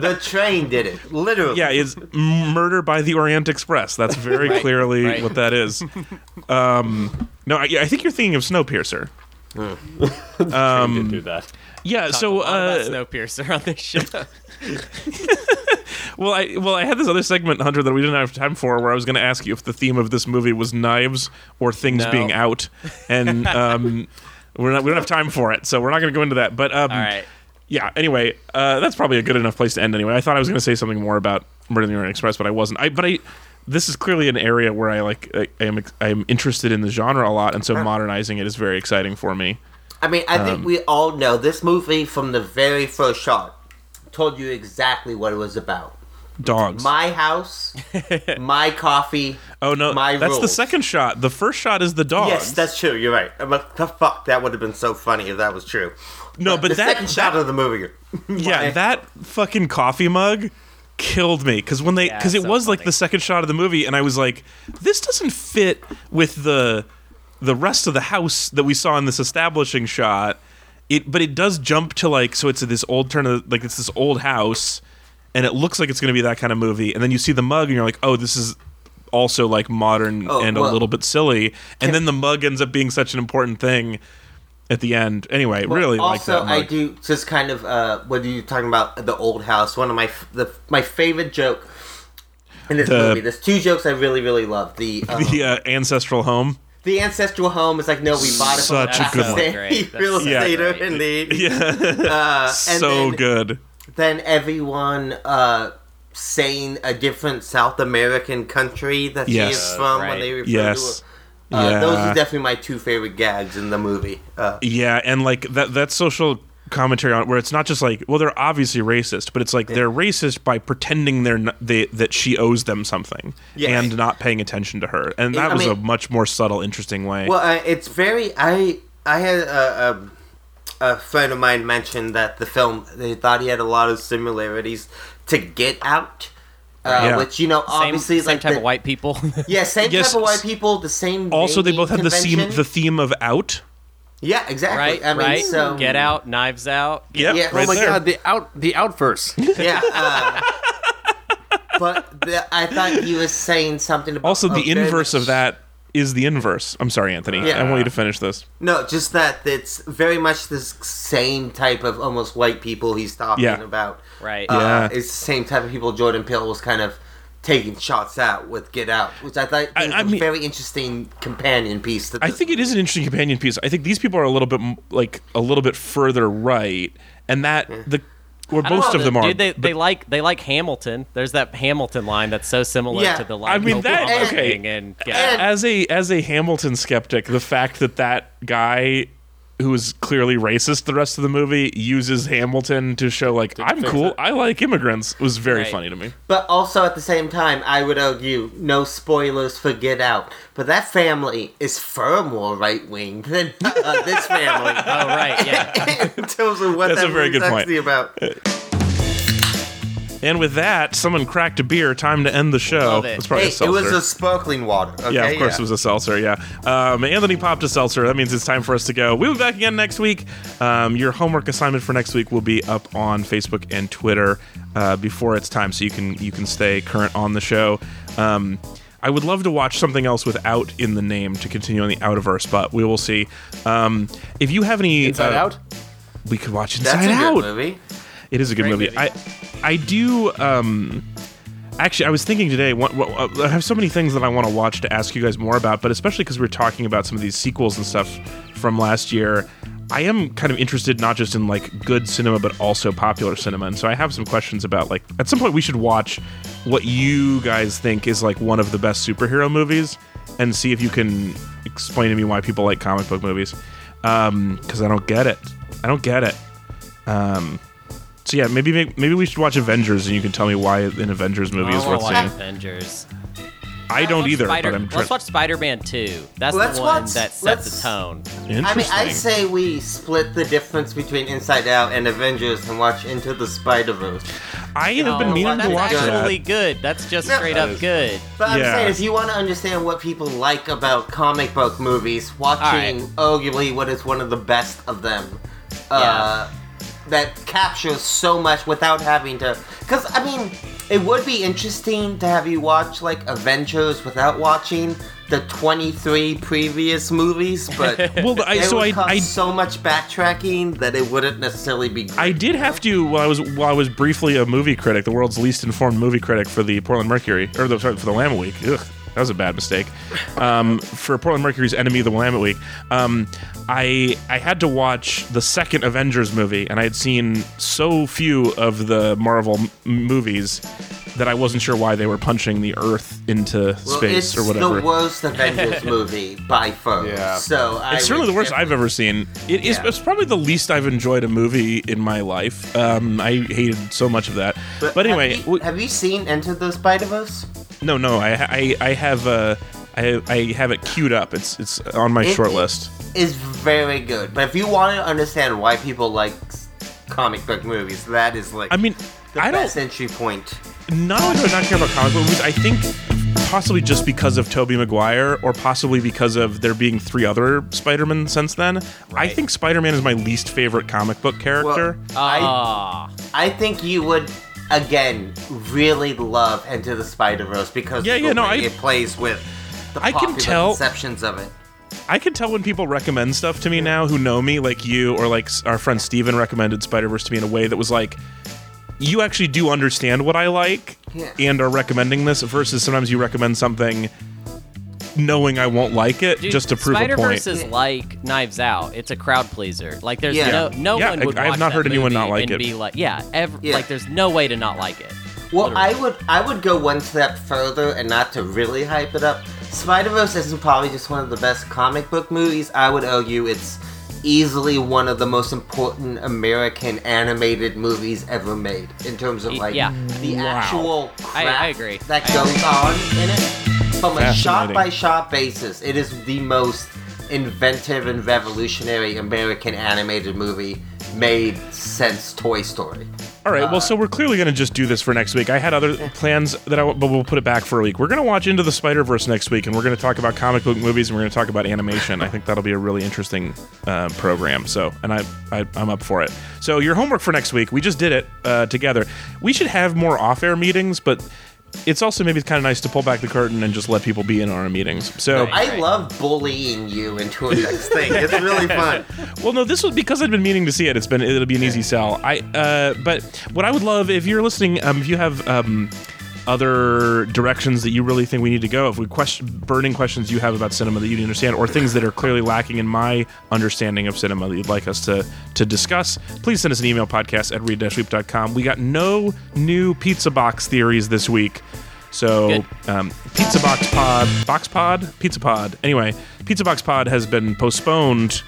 Speaker 2: The train did it, literally.
Speaker 1: yeah, it's Murder by the Orient Express. That's very
Speaker 4: Right,
Speaker 1: clearly
Speaker 4: right.
Speaker 1: what that is. Um, no, I, I think you're thinking of Snowpiercer.
Speaker 3: Um, did do that.
Speaker 1: Yeah, so
Speaker 4: a lot about
Speaker 1: uh,
Speaker 4: Snowpiercer on this show.
Speaker 1: Well, I well I had this other segment, Hunter, that we didn't have time for, where I was going to ask you if the theme of this movie was knives or things
Speaker 4: No.
Speaker 1: being out, and um, we're not we don't have time for it, so we're not going to go into that. But um,
Speaker 4: All right.
Speaker 1: yeah. Anyway, uh, that's probably a good enough place to end. Anyway, I thought I was going to say something more about Murder in the Orient Express, but I wasn't. I but I. This is clearly an area where I like. I, I am. I am interested in the genre a lot, and so modernizing it is very exciting for me.
Speaker 2: I mean, I
Speaker 1: Um,
Speaker 2: think we all know this movie from the very first shot told you exactly what it was about.
Speaker 1: Dogs.
Speaker 2: My house, my coffee.
Speaker 1: oh no,
Speaker 2: my
Speaker 1: that's the second shot. The first shot is the dogs.
Speaker 2: Yes, that's true. You're right. I'm like, the fuck, that would have been so funny if that was true.
Speaker 1: no, but
Speaker 2: the
Speaker 1: that
Speaker 2: second shot of the movie.
Speaker 1: Yeah, that fucking coffee mug killed me because when they
Speaker 4: Yeah,
Speaker 1: because it
Speaker 4: so
Speaker 1: was like the second shot of the movie, and I was like, this doesn't fit with the the rest of the house that we saw in this establishing shot. It but it does jump to like so it's this old turn of like it's this old house, and it looks like it's going to be that kind of movie, and then you see the mug and you're like, oh, this is also like modern
Speaker 2: Oh,
Speaker 1: and a little bit silly, and then the mug ends up being such an important thing. At the end, anyway,
Speaker 2: But
Speaker 1: really like that.
Speaker 2: also,
Speaker 1: that.
Speaker 2: I do just kind of uh, what are you talking about? The old house. One of my the my favorite joke in this
Speaker 1: The-
Speaker 2: movie. There's two jokes I really really love. The um,
Speaker 1: the uh, ancestral home.
Speaker 2: The ancestral home is like no, we bought it from
Speaker 1: Such a
Speaker 2: a
Speaker 1: good one.
Speaker 2: estate-
Speaker 4: Great.
Speaker 2: real
Speaker 4: That's
Speaker 1: so
Speaker 2: in the
Speaker 1: Yeah.
Speaker 2: uh, and
Speaker 1: so
Speaker 2: then,
Speaker 1: good.
Speaker 2: Then everyone uh, saying a different South American country that she
Speaker 1: Yes.
Speaker 2: is from
Speaker 4: Right.
Speaker 2: when they refer
Speaker 1: Yes.
Speaker 2: to her. Uh, Those are definitely my two favorite gags in the movie. Uh,
Speaker 1: Yeah, and like that that social commentary on it where it's not just like well they're obviously racist, but it's like they're racist by pretending they're not, they that she owes them something
Speaker 2: Yeah.
Speaker 1: and not paying attention to her. And that
Speaker 2: I
Speaker 1: was a much more subtle interesting way.
Speaker 2: Well, uh, it's very. I I had a, a a friend of mine mention that the film they thought he had a lot of similarities to Get Out, uh,
Speaker 1: Yeah.
Speaker 2: which you know
Speaker 4: Same,
Speaker 2: obviously
Speaker 4: same
Speaker 2: like
Speaker 4: type
Speaker 2: the,
Speaker 4: of white people.
Speaker 2: Yeah, same
Speaker 1: Yes,
Speaker 2: type of white people. The same.
Speaker 1: also they
Speaker 2: naming
Speaker 1: both had the theme the theme of out.
Speaker 2: Yeah, exactly.
Speaker 4: right,
Speaker 2: I mean,
Speaker 4: right.
Speaker 2: so
Speaker 4: Get out, knives out.
Speaker 1: Yep,
Speaker 2: Yeah. Oh
Speaker 1: right
Speaker 3: Oh my
Speaker 1: there.
Speaker 3: god, the out the outverse.
Speaker 2: Yeah. Uh, but the, I thought he was saying something about
Speaker 1: Also the
Speaker 2: very
Speaker 1: inverse
Speaker 2: much-
Speaker 1: of that is the inverse. I'm sorry, Anthony.
Speaker 2: Yeah.
Speaker 1: I want you to finish this.
Speaker 2: No, just that it's very much the same type of almost white people he's talking
Speaker 1: Yeah.
Speaker 2: about.
Speaker 4: Right.
Speaker 2: Uh,
Speaker 1: Yeah.
Speaker 2: It's the same type of people Jordan Peele was kind of taking shots at with Get Out, which I thought
Speaker 1: I-
Speaker 2: was
Speaker 1: I
Speaker 2: a
Speaker 1: mean-
Speaker 2: very interesting companion piece. To
Speaker 1: I think it is an interesting companion piece. I think these people are a little bit like a little bit further right, and that the or most
Speaker 4: know,
Speaker 1: of them are.
Speaker 4: They,
Speaker 1: but-
Speaker 4: they like they like Hamilton. There's that Hamilton line that's so similar
Speaker 2: Yeah.
Speaker 4: to the line.
Speaker 1: I mean, that- okay.
Speaker 4: thing And,
Speaker 2: And-
Speaker 4: yeah,
Speaker 1: as a as a Hamilton skeptic, the fact that that guy who is clearly racist the rest of the movie, uses Hamilton to show like I'm cool.
Speaker 3: it.
Speaker 1: I like immigrants. It was very
Speaker 4: Right.
Speaker 1: funny to me.
Speaker 2: But also at the same time, I would argue no spoilers for Get Out. But that family is far more right wing than uh, this family
Speaker 4: Oh right, yeah.
Speaker 2: in terms of what
Speaker 1: That's
Speaker 2: that
Speaker 1: a very
Speaker 2: movie's
Speaker 1: good point.
Speaker 2: about.
Speaker 1: And with that, someone cracked a beer. Time to end the show.
Speaker 4: Love it.
Speaker 1: That's probably
Speaker 2: Hey,
Speaker 1: a
Speaker 2: it was a sparkling water. Okay?
Speaker 1: yeah, of course it was a seltzer. Yeah. Um, Anthony popped a seltzer. That means it's time for us to go. We'll be back again next week. Um, your homework assignment for next week will be up on Facebook and Twitter uh, before it's time, so you can you can stay current on the show. Um, I would love to watch something else with out in the name to continue on the Outverse, but we will see. Um, if you have any
Speaker 3: Inside
Speaker 1: uh,
Speaker 3: Out.
Speaker 1: we could watch
Speaker 2: That's
Speaker 1: Inside
Speaker 2: a
Speaker 1: Out.
Speaker 2: good movie.
Speaker 1: It is a good movie.
Speaker 4: movie.
Speaker 1: I I do um actually I was thinking today what, what, I have so many things that I want to watch to ask you guys more about, but especially cuz we're talking about some of these sequels and stuff from last year. I am kind of interested not just in like good cinema but also popular cinema. And so I have some questions about like at some point we should watch what you guys think is like one of the best superhero movies and see if you can explain to me why people like comic book movies. Um cuz I don't get it. I don't get it. Um so yeah, maybe maybe we should watch Avengers, and you can tell me why an Avengers movie
Speaker 4: I
Speaker 1: is worth
Speaker 4: wanna watch
Speaker 1: seeing.
Speaker 4: Avengers.
Speaker 1: I don't either,
Speaker 4: Spider-
Speaker 1: but I'm trying.
Speaker 4: let's watch Spider-Man 2. That's
Speaker 2: Let's
Speaker 4: the one
Speaker 2: watch-
Speaker 4: that set
Speaker 2: let's-
Speaker 4: the tone.
Speaker 1: Interesting.
Speaker 2: I mean, I'd say we split the difference between Inside Out and Avengers and watch Into the Spider Verse.
Speaker 1: I have been
Speaker 4: Oh,
Speaker 1: meaning
Speaker 4: that's
Speaker 1: to watch
Speaker 4: actually
Speaker 1: that.
Speaker 4: good. That's just
Speaker 2: No.
Speaker 4: straight up
Speaker 3: is-
Speaker 4: good.
Speaker 2: But I'm
Speaker 1: Yeah.
Speaker 2: saying, if you want to understand what people like about comic book movies, watching arguably what is one of the best of them, uh, that captures so much without having to. Because I mean, it would be interesting to have you watch like Avengers without watching the 23 previous movies, but
Speaker 1: Well, I, so I, I
Speaker 2: so much backtracking that it wouldn't necessarily be. Great.
Speaker 1: I did have to while I was while I was briefly a movie critic, the world's least informed movie critic for the Portland Mercury or the, sorry, for the Willamette Week. Ugh, that was a bad mistake. Um, for Portland Mercury's Enemy of the Willamette Week, um, I I had to watch the second Avengers movie, and I had seen so few of the Marvel m- movies that I wasn't sure why they were punching the Earth into
Speaker 2: Well,
Speaker 1: space or whatever.
Speaker 2: It's the worst Avengers movie by far.
Speaker 3: Yeah.
Speaker 2: So I
Speaker 1: It's certainly the worst I've ever seen. It is.
Speaker 2: Yeah.
Speaker 1: It's probably the least I've enjoyed a movie in my life. Um, I hated so much of that. But, anyway,
Speaker 2: have you,
Speaker 1: w-
Speaker 2: have you seen Into the Spider Verse?
Speaker 1: No, no, I, I, I have, uh, I, I have it queued up. It's, it's on my
Speaker 2: It-
Speaker 1: short list.
Speaker 2: Is very good, but if you want to understand why people like comic book movies, that is like
Speaker 1: I mean,
Speaker 2: the
Speaker 1: I don't.
Speaker 2: best entry point.
Speaker 1: Not only do I not care about comic book movies, I think possibly just because of Tobey Maguire, or possibly because of there being three other Spider-Man since then. I think Spider-Man is my least favorite comic book character.
Speaker 2: I
Speaker 4: Ah,
Speaker 2: I think you would again really love Into the Spider Verse because
Speaker 1: Yeah,
Speaker 2: of the
Speaker 1: yeah, no,
Speaker 2: way
Speaker 1: I-
Speaker 2: it plays with the
Speaker 1: I can
Speaker 2: popular
Speaker 1: tell-
Speaker 2: conceptions of it.
Speaker 1: I can tell when people recommend stuff to me now who know me, like you or like our friend Steven recommended Spider Verse to me in a way that was like, you actually do understand what I like
Speaker 2: Yeah.
Speaker 1: and are recommending this versus sometimes you recommend something knowing I won't like it
Speaker 4: dude,
Speaker 1: just to prove
Speaker 4: Spider
Speaker 1: a point.
Speaker 4: Spider Verse is like Knives Out. It's a crowd pleaser. Like there's
Speaker 2: Yeah.
Speaker 4: no no
Speaker 1: Yeah,
Speaker 4: one
Speaker 1: I-
Speaker 4: would.
Speaker 1: I have not heard anyone not like it.
Speaker 4: Be like, yeah, ev-
Speaker 2: Yeah.
Speaker 4: like there's no way to not like it.
Speaker 2: Well,
Speaker 4: Literally.
Speaker 2: I would I would go one step further and not to really hype it up. Spider Verse isn't probably just one of the best comic book movies. I would argue it's easily one of the most important American animated movies ever made in terms of like
Speaker 4: yeah.
Speaker 2: the
Speaker 1: Wow.
Speaker 2: actual
Speaker 4: I-
Speaker 2: crap
Speaker 4: I agree.
Speaker 2: that
Speaker 4: I
Speaker 2: goes on in it. From a shot by shot basis, it is the most inventive and revolutionary American animated movie made since Toy Story.
Speaker 1: All right, well, so we're clearly going to just do this for next week. I had other plans that I, but we'll put it back for a week. We're going to watch Into the Spider Verse next week, and we're going to talk about comic book movies, and we're going to talk about animation. I think that'll be a really interesting uh, program. So, and I, I, I'm up for it. So, your homework for next week, we just did it uh, together. We should have more off-air meetings, but it's also maybe kind of nice to pull back the curtain and just let people be in our meetings. So,
Speaker 2: I love bullying you into a next thing. It's really fun.
Speaker 1: Well, no, this was because I've been meaning to see it. It's been it'll be an easy sell. I uh, but what I would love if you're listening, um, if you have um, other directions that you really think we need to go, if we question burning questions you have about cinema that you didn't understand, or things that are clearly lacking in my understanding of cinema that you'd like us to to discuss, please send us an email podcast at read-weep.com. We got no new pizza box theories this week. So, um, Pizza Box Pod, Box Pod, Pizza Pod. Anyway, Pizza Box Pod has been postponed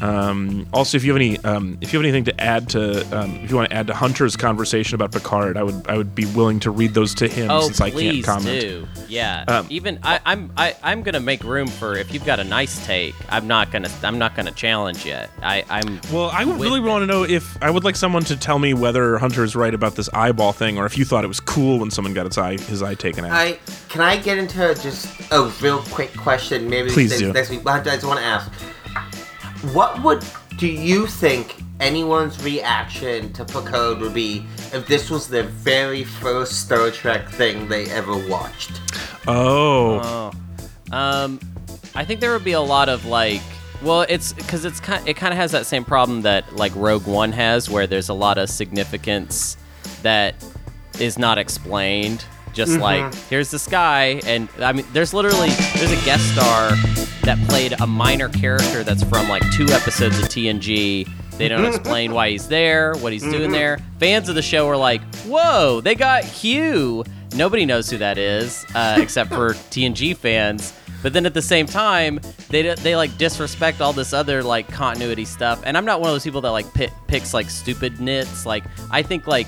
Speaker 1: Um, also, if you have any, um, if you have anything to add to, um, if you want to add to Hunter's conversation about Picard, I would, I would be willing to read those to him
Speaker 4: Oh,
Speaker 1: since I
Speaker 4: please
Speaker 1: can't comment.
Speaker 4: do. Yeah.
Speaker 1: Um,
Speaker 4: Even I, I'm I, I'm gonna make room for if you've got a nice take. I'm not gonna I'm not gonna challenge yet. I I'm
Speaker 1: Well, I would really want to know if I would like someone to tell me whether Hunter is right about this eyeball thing, or if you thought it was cool when someone got its eye, his eye taken out.
Speaker 2: I can I get into just a real quick question? Maybe
Speaker 1: Please
Speaker 2: next,
Speaker 1: do.
Speaker 2: next week. But I just want to ask, what would do you think anyone's reaction to Picard would be if this was their very first Star Trek thing they ever watched?
Speaker 1: oh,
Speaker 4: Oh. Um, I think there would be a lot of like. Well, it's because it's kind. It kind of has that same problem that like Rogue One has, where there's a lot of significance that is not explained. Just mm-hmm. like here's this guy, and I mean, there's literally there's a guest star that played a minor character that's from like two episodes of TNG. They don't mm-hmm. explain why he's there, what he's doing mm-hmm. there. Fans of the show are like, "Whoa, they got Hugh." Nobody knows who that is, uh, except for TNG fans. But then at the same time, they they like disrespect all this other like continuity stuff. And I'm not one of those people that like pick, picks like stupid nits. Like I think like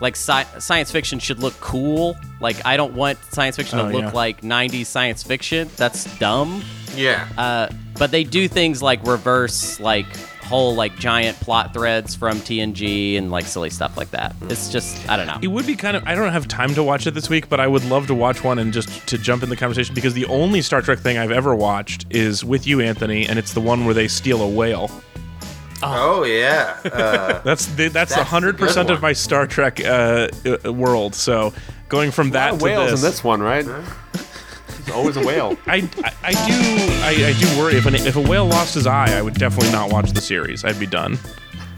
Speaker 4: like sci- science fiction should look cool. Like I don't want science fiction to
Speaker 1: Oh,
Speaker 4: look
Speaker 1: yeah.
Speaker 4: like 90s science fiction. That's dumb.
Speaker 2: Yeah.
Speaker 4: Uh, but they do things like reverse like whole like giant plot threads from TNG and like silly stuff like that. It's just I don't know.
Speaker 1: it would be kind of. I don't have time to watch it this week, but I would love to watch one and just to jump in the conversation because the only Star Trek thing I've ever watched is with you, Anthony, and it's the one where they steal a whale.
Speaker 2: Oh yeah. Uh,
Speaker 1: That's the, that's
Speaker 2: That's
Speaker 1: hundred percent of my Star Trek uh, uh, world. So going from that to
Speaker 3: whales
Speaker 1: this,
Speaker 3: in this one, right? There's always a whale.
Speaker 1: I, I, I do I, I do worry if an, if a whale lost his eye, I would definitely not watch the series. I'd be done.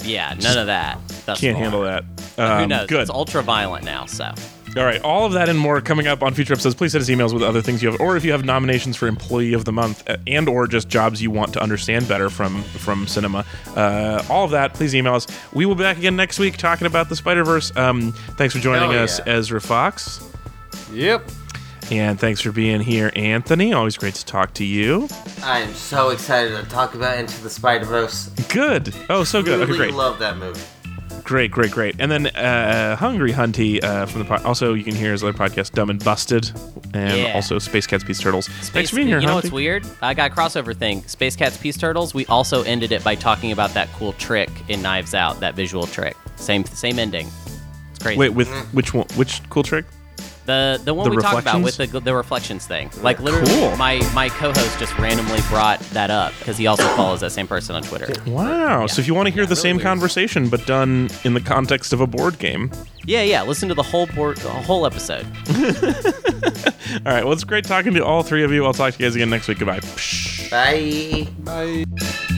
Speaker 4: Yeah, none of that. That's
Speaker 1: Can't
Speaker 4: the
Speaker 1: handle
Speaker 4: one.
Speaker 1: that.
Speaker 4: Who
Speaker 1: Um,
Speaker 4: knows?
Speaker 1: Good.
Speaker 4: It's ultra violent now, so.
Speaker 1: All right, all of that and more coming up on future episodes. Please send us emails with other things you have, or if you have nominations for Employee of the Month, uh, and or just jobs you want to understand better from from cinema. Uh, all of that, please email us. We will be back again next week talking about the Spider Verse. Um, thanks for joining us. Ezra Fox,
Speaker 3: Yep.
Speaker 1: and thanks for being here, Anthony. Always great to talk to you.
Speaker 2: I'm so excited to talk about Into the Spider Verse.
Speaker 1: Good. Oh, so good. Okay, great.
Speaker 2: love that movie.
Speaker 1: Great, great, great. And then uh, Hungry Hunty uh, from the pod. Also, you can hear his other podcast, Dumb and Busted, and
Speaker 4: Yeah.
Speaker 1: also Space Cats, Peace Turtles. Thanks
Speaker 4: Space,
Speaker 1: for being here,
Speaker 4: you know
Speaker 1: Hunty.
Speaker 4: what's weird? I got a crossover thing. Space Cats, Peace Turtles. We also ended it by talking about that cool trick in Knives Out, that visual trick. Same same ending. It's crazy.
Speaker 1: Wait, with which one? Which cool trick?
Speaker 4: The the one
Speaker 1: the
Speaker 4: we talked about with the the reflections thing. Like literally,
Speaker 1: Cool.
Speaker 4: my my co-host just randomly brought that up because he also follows that same person on Twitter.
Speaker 1: Wow. So if you want to hear the same
Speaker 2: weird.
Speaker 1: conversation but done in the context of a board game.
Speaker 4: Yeah, yeah. Listen to the whole board, the whole episode.
Speaker 1: All right. Well, it's great talking to all three of you. I'll talk to you guys again next week. Goodbye.
Speaker 2: Bye.
Speaker 3: Bye.